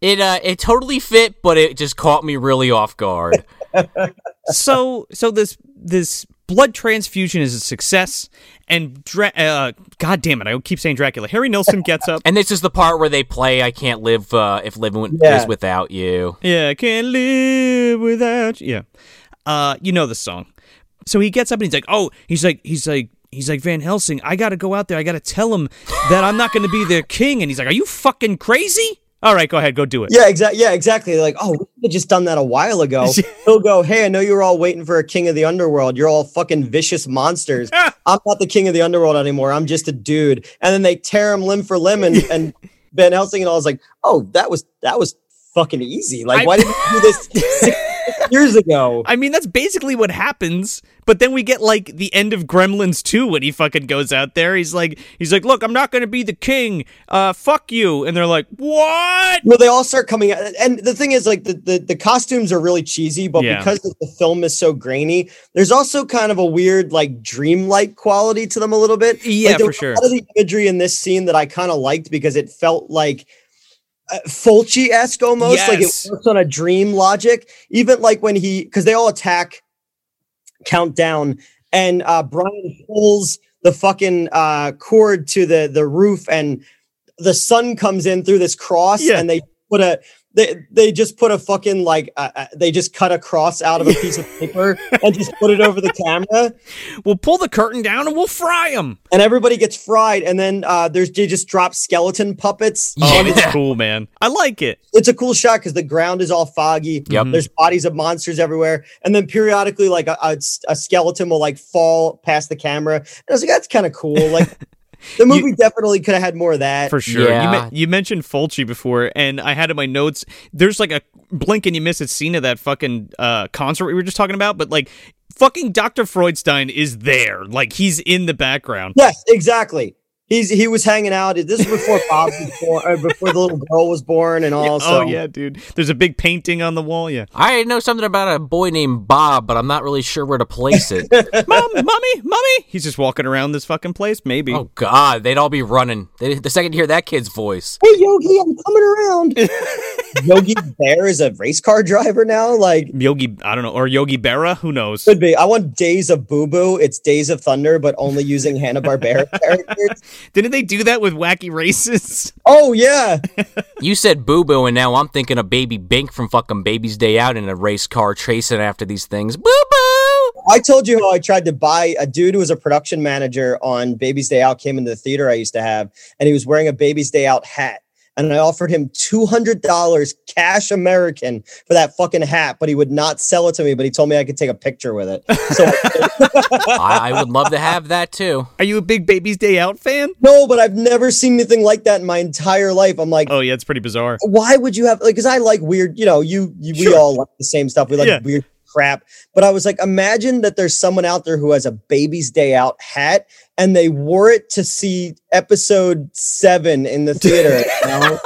It uh it totally fit, but it just caught me really off guard. So so this this blood transfusion is a success and Dra- uh, god damn it i keep saying dracula. Harry nilsson gets up. And this is the part where they play I can't live uh, if living with- Yeah. is without you. yeah i can't live without you. Yeah. Uh you know the song. So he gets up and he's like oh he's like he's like he's like van helsing i gotta go out there. I gotta tell him that i'm not gonna be their king. And he's like are you fucking crazy All right, go ahead, go do it. Yeah, exactly. Yeah, exactly. Like, oh, we could have just done that a while ago. He'll go, "Hey, I know you were all waiting for a king of the underworld. You're all fucking vicious monsters. I'm not the king of the underworld anymore. I'm just a dude." And then they tear him limb for limb, and, and Van Helsing and all is like, "Oh, that was that was fucking easy. Like, why didn't you do this years ago?" I mean, that's basically what happens. But then we get like the end of Gremlins 2 when he fucking goes out there. He's like, he's like, look, I'm not going to be the king. Uh, fuck you. And they're like, what? Well, they all start coming out. And the thing is, like, the, the, the costumes are really cheesy, but Yeah. because the film is so grainy, there's also kind of a weird, like, dreamlike quality to them a little bit. Yeah, like, for sure. A lot of the imagery in this scene that I kind of liked because it felt like uh, Fulci esque almost, like it works on a dream logic. Even like when he, because they all attack Count Downe, and uh, Brian pulls the fucking uh, cord to the the roof, and the sun comes in through this cross, Yeah. and they put a. They, they just put a fucking like uh, uh, they just cut a cross out of a piece of paper and just put it over the camera We'll pull the curtain down and we'll fry them, and everybody gets fried and then uh there's they just drop skeleton puppets Oh, it. it's cool, man. I like it. it's a cool shot because the ground is all foggy Yep. there's bodies of monsters everywhere and then periodically like a, a, a skeleton will like fall past the camera and i was like that's kind of cool like the movie definitely could have had more of that For sure. You, Yeah. men- you mentioned Fulci before, and I had in my notes, there's like a blink and you miss it scene of that fucking uh, concert we were just talking about, but like fucking Dr. Freudstein is there. Like he's in the background. yes exactly He's he was hanging out. This is before Bob was born, or before the little girl was born, and all. Oh, so. oh yeah, dude. There's a big painting on the wall. Yeah. I know something about a boy named Bob, but I'm not really sure where to place it. Mom, mommy, mommy. He's just walking around this fucking place. Maybe. oh God, they'd all be running. They, the second you hear that kid's voice, Hey Yogi, I'm coming around. Yogi Bear is a race car driver now. Like Yogi, I don't know, or Yogi Berra. Who knows? could be. I want Days of Boo Boo. It's Days of Thunder, but only using Hanna Barbera characters. Didn't they do that with Wacky Races? Oh yeah, you said Boo Boo, and now I'm thinking of Baby Bink from fucking Baby's Day Out in a race car chasing after these things. Boo Boo. I told you how I tried to buy a dude who was a production manager on Baby's Day Out came into the theater I used to have, and he was wearing a Baby's Day Out hat. And I offered him two hundred dollars cash American for that fucking hat, but he would not sell it to me. But he told me I could take a picture with it. So I, I would love to have that too. Are you a big Baby's Day Out fan? no, but I've never seen anything like that in my entire life. I'm like, Oh yeah, it's pretty bizarre. why would you have like because I like weird, you know, you, you we all like the same stuff. We like Yeah. weird crap. But I was like, imagine that there's someone out there who has a baby's day out hat and they wore it to see episode seven in the theater. you know?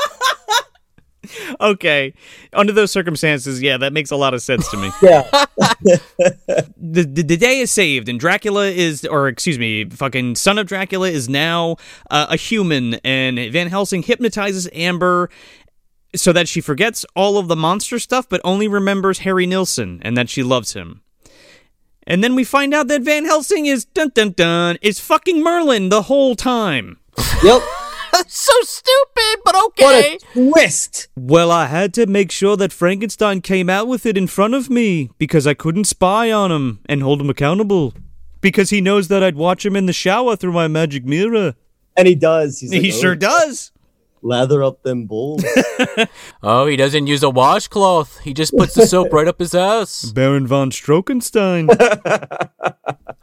Okay, under those circumstances, yeah, that makes a lot of sense to me. Yeah. the, the the day is saved and Dracula is or excuse me fucking son of Dracula is now uh, a human and Van Helsing hypnotizes Amber so that she forgets all of the monster stuff but only remembers Harry Nilsson and that she loves him. And then we find out that Van Helsing is dun dun dun is fucking Merlin the whole time. Yep. That's so stupid, but okay. What okay. a twist. Well, I had to make sure that Frankenstein came out with it in front of me because I couldn't spy on him and hold him accountable. Because he knows that I'd watch him in the shower through my magic mirror. And he does. He's like, he "Oh, sure does. Lather up them bulls. Oh, he doesn't use a washcloth. He just puts the soap right up his ass. Baron von Strokenstein.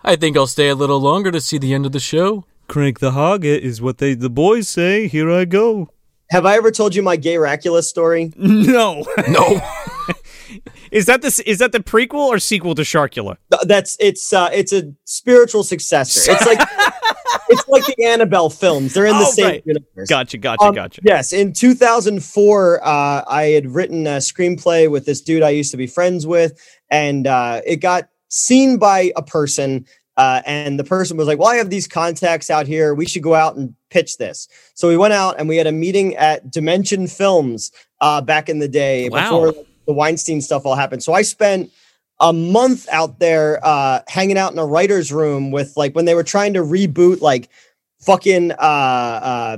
I think I'll stay a little longer to see the end of the show. Crank the Haga is what they the boys say. Here I go. Have I ever told you my gay Racula story? No. No. is that the is that the prequel or sequel to Sharkula? That's it's uh it's a spiritual successor. It's like it's like the Annabelle films. They're in the Oh, same right. universe. Gotcha, gotcha, Um, gotcha. Yes, in 2004, uh, I had written a screenplay with this dude I used to be friends with, and uh, it got seen by a person. Uh, and the person was like, "Well, I have these contacts out here. We should go out and pitch this." So we went out and we had a meeting at Dimension Films uh, back in the day Wow. before the Weinstein stuff all happened. So I spent a month out there uh, hanging out in a writer's room with like when they were trying to reboot like fucking uh, uh,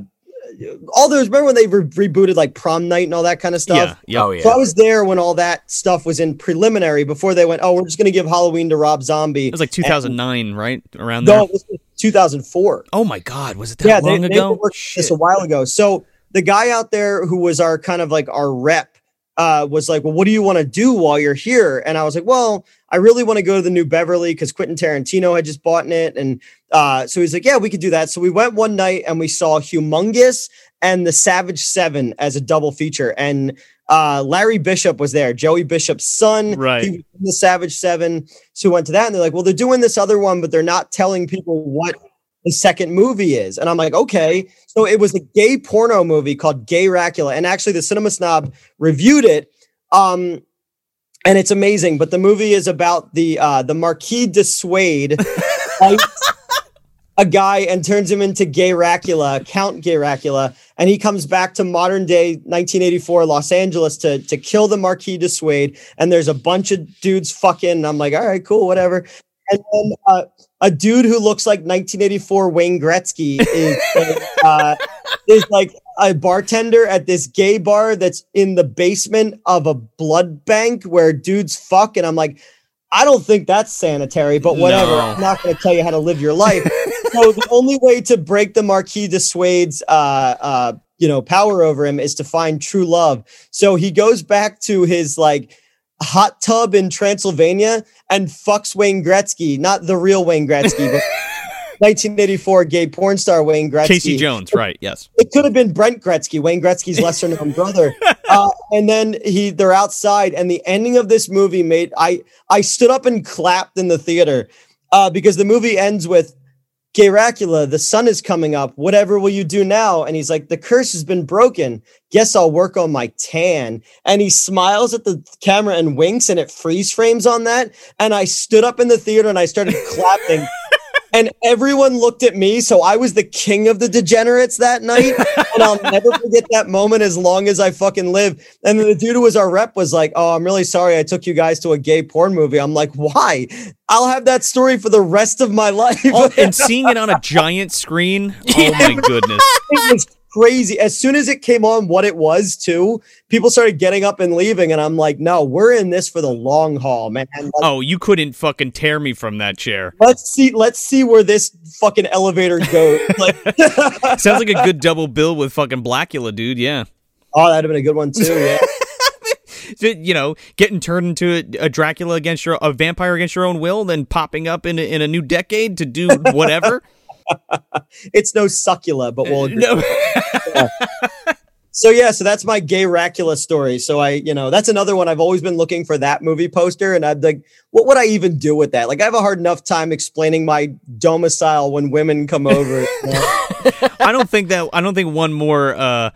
all those. Remember when they re- rebooted like prom night and all that kind of stuff? yeah. Oh yeah. So I was there when all that stuff was in preliminary before they went, oh, we're just going to give Halloween to Rob Zombie. It was like 2009, right? Around there. No, this was 2004. Oh my god, was it that Yeah, long they, they ago? working this a while ago. So the guy out there who was our kind of like our rep uh, was like, well, what do you want to do while you're here? And I was like, well, I really want to go to the New Beverly because Quentin Tarantino had just bought it. And uh, so he's like, yeah, we could do that. So we went one night and we saw Humongous and The Savage Seven as a double feature. And uh, Larry Bishop was there, Joey Bishop's son. Right. He was in the Savage Seven. So we went to that and they're like, well, they're doing this other one, but they're not telling people what the second movie is. And I'm like, okay. So it was a gay porno movie called Gay Racula. And actually, the Cinema Snob reviewed it. Um, and it's amazing. But the movie is about the uh, the Marquis de Suede fights a guy and turns him into Gay Racula, Count Gay Racula, and he comes back to modern day 1984 Los Angeles to to kill the Marquis de Suede. And there's a bunch of dudes fucking. And I'm like, all right, cool, whatever. And then uh, a dude who looks like 1984 Wayne Gretzky is uh, is like a bartender at this gay bar that's in the basement of a blood bank where dudes fuck, and I'm like, I don't think that's sanitary, but whatever. No. I'm not going to tell you how to live your life. so the only way to break the Marquis de Suede's uh, uh, you know power over him is to find true love. So he goes back to his like hot tub in Transylvania and fucks Wayne Gretzky, not the real Wayne Gretzky, but 1984 gay porn star Wayne Gretzky. Casey Jones, right? Yes. It could have been Brent Gretzky, Wayne Gretzky's lesser known brother. Uh, and then he they're outside, and the ending of this movie made I I stood up and clapped in the theater uh, because the movie ends with Gay Racula, the sun is coming up. Whatever will you do now? And he's like, the curse has been broken. Guess I'll work on my tan. And he smiles at the camera and winks, and it freeze frames on that. And I stood up in the theater and I started clapping. And everyone looked at me. So I was the king of the degenerates that night. And I'll never forget that moment as long as I fucking live. And then the dude who was our rep was like, Oh, I'm really sorry I took you guys to a gay porn movie. I'm like, Why? I'll have that story for the rest of my life. Oh, and seeing it on a giant screen. Oh my goodness. it was crazy. As soon as it came on, what it was too, people started getting up and leaving, and I'm like, no, we're in this for the long haul, man. Let's, Oh, you couldn't fucking tear me from that chair. let's see, let's see where this fucking elevator goes. Like, Sounds like a good double bill with fucking Blackula, dude. Yeah. oh, that'd have been a good one too. Yeah. You know, getting turned into a, a Dracula against your a vampire against your own will, then popping up in a, in a new decade to do whatever. it's no succula, but we'll agree. no. So yeah, so that's my gay Racula story. So I, you know, that's another one I've always been looking for that movie poster, and I'm like, what would I even do with that? Like, I have a hard enough time explaining my domicile when women come over. you know? I don't think that I don't think one more uh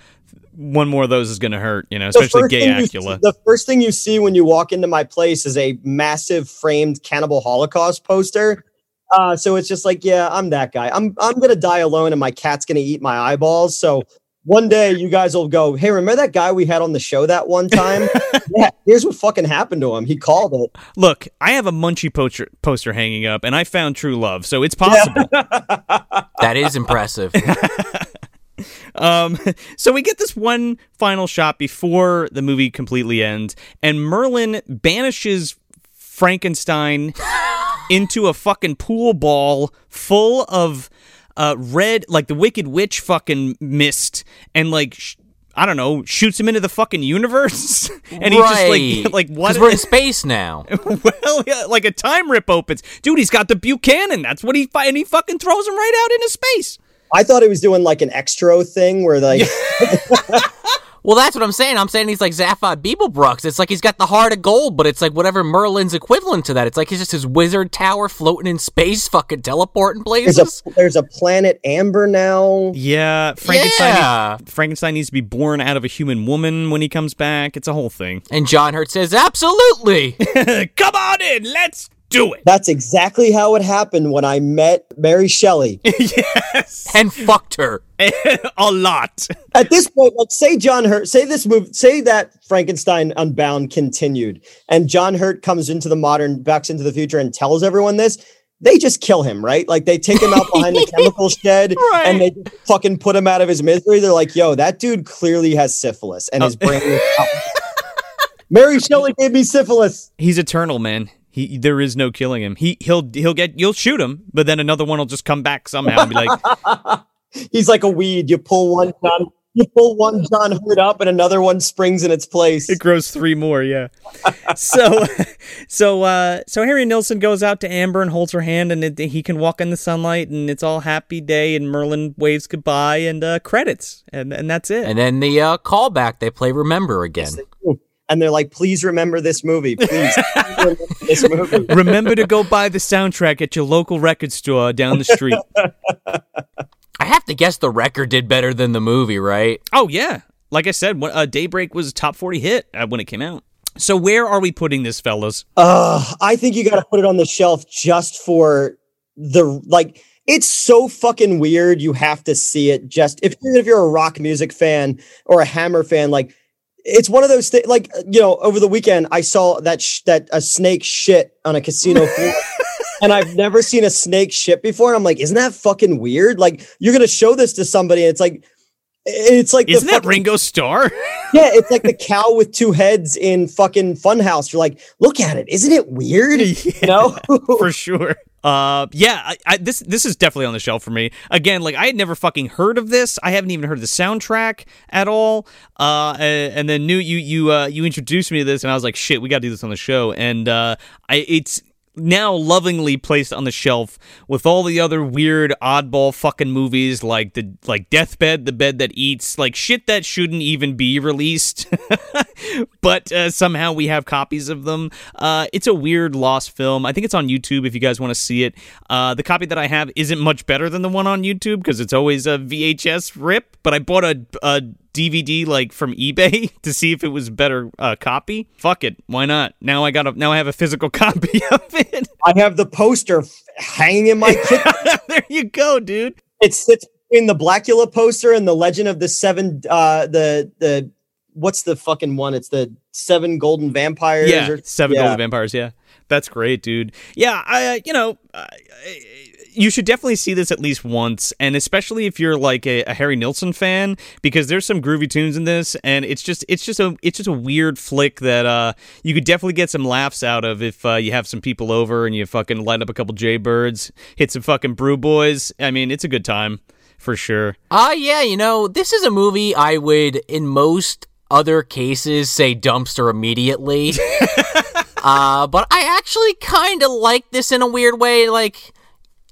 one more of those is gonna hurt, you know, especially gay Acula. see- the first thing you see when you walk into my place is a massive framed Cannibal Holocaust poster. Uh, so it's just like, yeah, I'm that guy. I'm I'm gonna die alone, and my cat's gonna eat my eyeballs. So one day you guys will go, hey, remember that guy we had on the show that one time? yeah, here's what fucking happened to him. He called it. Look, I have a Munchie poster poster hanging up and I found true love, so it's possible. That is impressive. Um, so we get this one final shot before the movie completely ends, and Merlin banishes Frankenstein into a fucking pool ball full of uh, red, like the Wicked Witch fucking mist, and like. Sh- I don't know, shoots him into the fucking universe, and he's just like, like what? 'Cause we're in space now. well, yeah, like a time rip opens, dude. He's got the Buchanan. That's what he fi- and he fucking throws him right out into space. I thought he was doing like an extra thing where like Well, that's what I'm saying. I'm saying he's like Zaphod Beeblebrox. It's like he's got the heart of gold, but it's like whatever Merlin's equivalent to that. It's like he's just his wizard tower floating in space, fucking teleporting there's places. a there's a planet Amber now. Yeah, Frankenstein. Yeah. Frankenstein needs to be born out of a human woman when he comes back. It's a whole thing. and John Hurt says, absolutely. Come on in, let's do it. That's exactly how it happened when I met Mary Shelley. yes, and fucked her. a lot. At this point, like say John Hurt, say this move, say that Frankenstein Unbound continued, and John Hurt comes into the modern, backs into the future, and tells everyone this. They just kill him, right? Like they take him out behind the chemical shed Right. and they just fucking put him out of his misery. They're like, "Yo, that dude clearly has syphilis, and his brain." is out." Mary Shelley gave me syphilis. He's eternal, man. He there is no killing him. He he'll he'll get you'll shoot him, but then another one will just come back somehow and be like, He's like a weed. You pull one, John, you pull one John Hurt up and another one springs in its place. It grows three more, yeah. so, so, uh, so Harry Nilsson goes out to Amber and holds her hand, and it, he can walk in the sunlight, and it's all happy day, and Merlin waves goodbye, and uh, credits, and and that's it. And then the uh, callback, they play "Remember" again. And they're like, "Please remember this movie. Please remember this movie." Remember to go buy the soundtrack at your local record store down the street. I have to guess the record did better than the movie, right? Oh yeah, like I said, when, uh, Daybreak was a top forty hit uh, when it came out. So where are we putting this, fellas? Uh, I think you got to put it on the shelf just for the like. It's so fucking weird. You have to see it. Just if even if you're a rock music fan or a Hammer fan, like it's one of those things. Like you know, over the weekend I saw that sh- that a snake shit on a casino floor. and I've never seen a snake shit before. And I'm like, isn't that fucking weird? Like, you're gonna show this to somebody, and it's like, it's like, Isn't that Ringo Starr? Yeah, it's like the cow with two heads in fucking Funhouse. You're like, look at it, isn't it weird? You know, for sure. Uh, yeah, I, I, this this is definitely on the shelf for me. Again, like I had never fucking heard of this. I haven't even heard the soundtrack at all. Uh, and, and then knew you you uh, you introduced me to this, and I was like, shit, we got to do this on the show. And uh, I it's now lovingly placed on the shelf with all the other weird oddball fucking movies like the like Deathbed, the bed that eats, like shit that shouldn't even be released. but uh, somehow we have copies of them. Uh, it's a weird lost film. I think it's on YouTube if you guys want to see it. Uh, the copy that I have isn't much better than the one on YouTube because it's always a VHS rip. But I bought a, a DVD like from eBay to see if it was better uh, copy. Fuck it, why not? Now I got a now I have a physical copy of it. I have the poster f- hanging in my kitchen. there you go, dude. it sits between the Blackula poster and the Legend of the Seven. Uh, the the what's the fucking one? It's the Seven Golden Vampires. Yeah, or, Seven yeah. Golden Vampires. Yeah, that's great, dude. Yeah, I uh, you know. I, I, you should definitely see this at least once, and especially if you're like a, a, Harry Nilsson fan, because there's some groovy tunes in this, and it's just it's just a it's just a weird flick that uh you could definitely get some laughs out of if uh, you have some people over and you fucking light up a couple Jaybirds, hit some fucking Brew Boys. I mean, it's a good time for sure. Ah, uh, yeah, you know, this is a movie I would in most other cases say dumpster immediately. uh, but I actually kind of like this in a weird way, like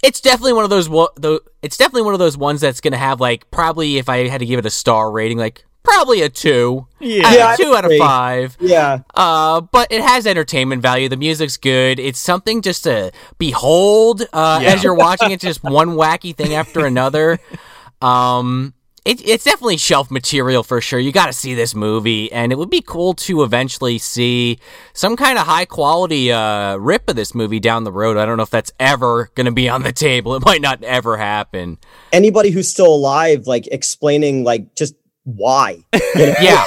it's definitely one of those though it's definitely one of those ones that's going to have like probably if I had to give it a star rating like probably a 2. Yeah, yeah 2 out of 5. Yeah. Uh but it has entertainment value. The music's good. It's something just to behold uh yeah. as you're watching it just one wacky thing after another. Um it, it's definitely shelf material for sure. You got to see this movie, and it would be cool to eventually see some kind of high quality uh, rip of this movie down the road. I don't know if that's ever going to be on the table. It might not ever happen. Anybody who's still alive, like explaining, like just why. You know? yeah,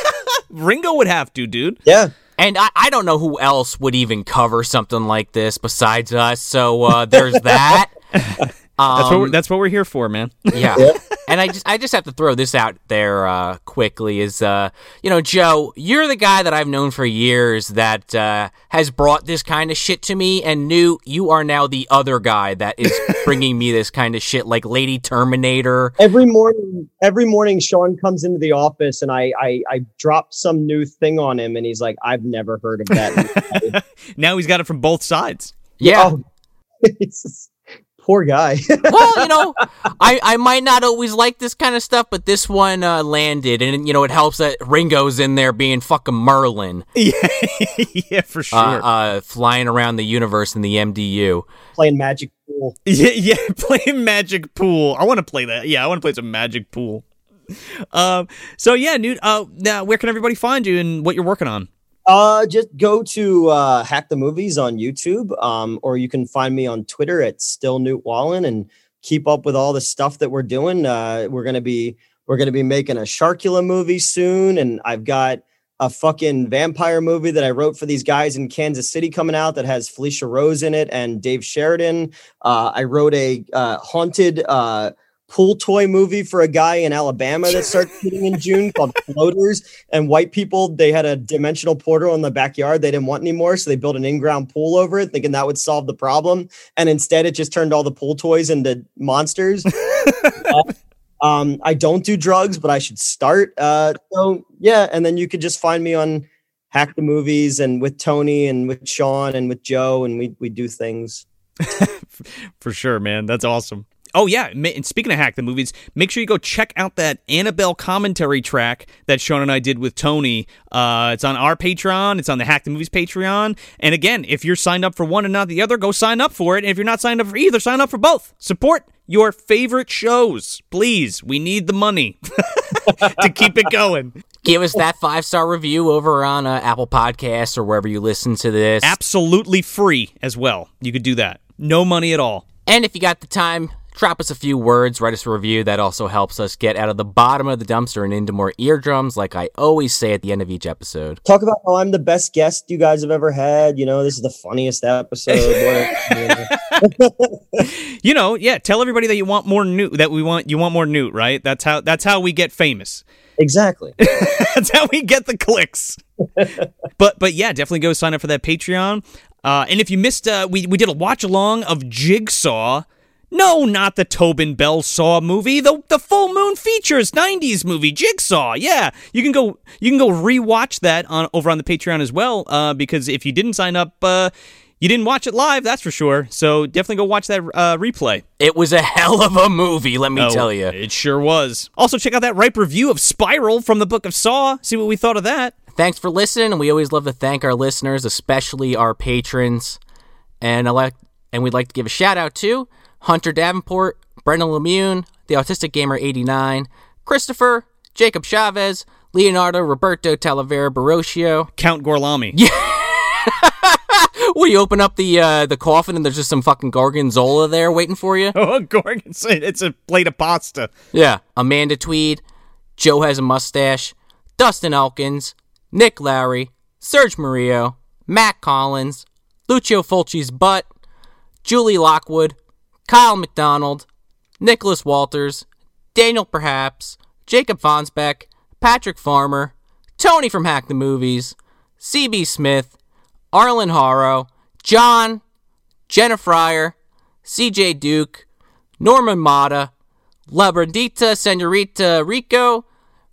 Ringo would have to, dude. Yeah. And I, I don't know who else would even cover something like this besides us. So uh, there's that. Um, that's what we're, that's what we're here for, man. yeah. yeah. and I just I just have to throw this out there uh, quickly is uh, you know Joe, you're the guy that I've known for years that uh, has brought this kind of shit to me, and knew you are now the other guy that is bringing me this kind of shit, like Lady Terminator. Every morning, every morning, Sean comes into the office, and I I, I drop some new thing on him, and he's like, "I've never heard of that." now he's got it from both sides. Yeah. Oh, poor guy. well, you know, I, I might not always like this kind of stuff, but this one uh, landed, and you know, it helps that Ringo's in there being fucking Merlin. Yeah, yeah, for sure. Uh, uh, flying around the universe in the MDU, playing Magic Pool. Yeah, yeah, playing Magic Pool. I want to play that. Yeah, I want to play some Magic Pool. Um. So yeah, Newt. Uh. Now, where can everybody find you and what you're working on? Uh, just go to uh, Hack the Movies on YouTube, um, or you can find me on Twitter at Still Newt Wallen and keep up with all the stuff that we're doing. Uh, we're gonna be we're gonna be making a Sharkula movie soon, and I've got a fucking vampire movie that I wrote for these guys in Kansas City coming out that has Felissa Rose in it and Dave Sheridan. Uh, I wrote a uh, haunted uh, pool toy movie for a guy in Alabama that starts shooting in June called Floaters. And white people, they had a dimensional portal in the backyard they didn't want anymore. So they built an in ground pool over it, thinking that would solve the problem. And instead, it just turned all the pool toys into monsters. Um, I don't do drugs, but I should start. Uh, so yeah, and then you could just find me on Hack the Movies and with Tony and with Sean and with Joe, and we we do things. For sure, man. That's awesome. Oh yeah, and speaking of hack the movies, make sure you go check out that Annabelle commentary track that Sean and I did with Tony. Uh, it's on our Patreon. It's on the Hack the Movies Patreon. And again, if you're signed up for one and not the other, go sign up for it. And if you're not signed up for either, sign up for both. Support your favorite shows, please. We need the money to keep it going. Give us that five star review over on uh, Apple Podcasts or wherever you listen to this. Absolutely free as well. You could do that. No money at all. And if you got the time, drop us a few words, write us a review. That also helps us get out of the bottom of the dumpster and into more eardrums, like I always say at the end of each episode. Talk about how I'm the best guest you guys have ever had. You know, this is the funniest episode. you know, yeah. Tell everybody that you want more newt. That we want you want more newt, right? That's how that's how we get famous. Exactly. that's how we get the clicks. but but yeah, definitely go sign up for that Patreon. Uh, and if you missed, uh, we we did a watch along of Jigsaw no, not the Tobin Bell Saw movie. The the Full Moon Features '90s movie, Jigsaw. Yeah, you can go you can go rewatch that on over on the Patreon as well. Uh, because if you didn't sign up, uh, you didn't watch it live. That's for sure. So definitely go watch that uh, replay. It was a hell of a movie, let me oh, tell you. It sure was. Also, check out that ripe review of Spiral from the Book of Saw. See what we thought of that. Thanks for listening, we always love to thank our listeners, especially our patrons. And I like, and we'd like to give a shout out to Hunter Davenport, Brendan Lemune, The Autistic Gamer 89, Christopher, Jacob Chavez, Leonardo Roberto Talavera Barocio, Count Gorlami. Yeah. Will you open up the uh, the coffin and there's just some fucking gorgonzola there waiting for you? Oh, gorgonzola! It's a plate of pasta. Yeah. Amanda Tweed, Joe has a mustache, Dustin Elkins, Nick Lowry, Serge Murillo, Matt Collins, Lucio Fulci's butt, Julie Lockwood, Kyle McDonald, Nicholas Walters, Daniel Perhaps, Jacob Fonsbeck, Patrick Farmer, Tony from Hack the Movies, CB Smith, Arlen Harrow, John, Jenna Fryer, CJ Duke, Norman Mata, Labradita Senorita Rico,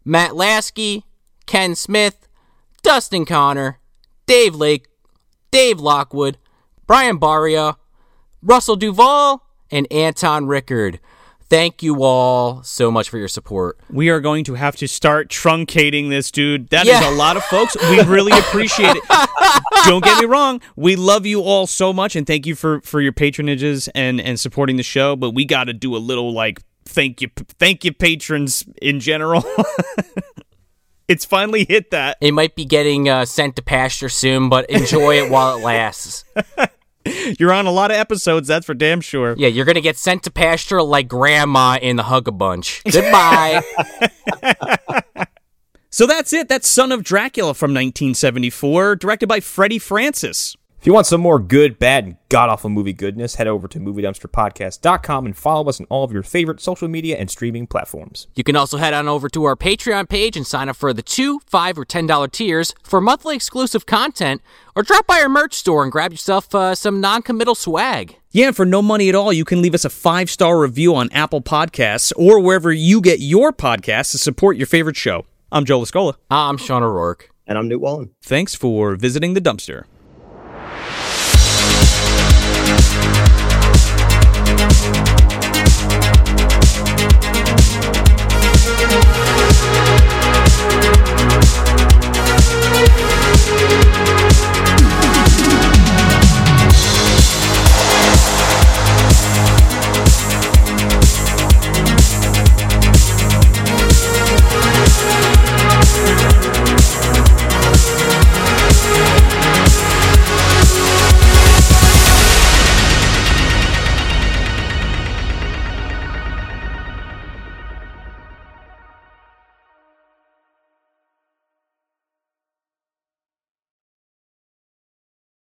Matt Lasky, Ken Smith, Dustin Connor, Dave Lake, Dave Lockwood, Brian Barria, Russell Duvall, and Anton Rickard. Thank you all so much for your support. We are going to have to start truncating this, dude. That yeah. is a lot of folks. We really appreciate it. Don't get me wrong. We love you all so much and thank you for for your patronages and and supporting the show, but we got to do a little like thank you thank you patrons in general. it's finally hit that. It might be getting uh, sent to pasture soon, but enjoy it while it lasts. You're on a lot of episodes, that's for damn sure. Yeah, you're gonna get sent to pasture like grandma in the Hugga Bunch. Goodbye. so that's it. That's Son of Dracula from 1974, directed by Freddie Francis. If you want some more good, bad, and god awful movie goodness, head over to MovieDumpsterPodcast.com and follow us on all of your favorite social media and streaming platforms. You can also head on over to our Patreon page and sign up for the two, five, or ten dollar tiers for monthly exclusive content, or drop by our merch store and grab yourself uh, some non-committal swag. Yeah, and for no money at all, you can leave us a five star review on Apple Podcasts or wherever you get your podcasts to support your favorite show. I'm Joe Lascola. I'm Sean O'Rourke. And I'm Newt Wallen. Thanks for visiting the dumpster.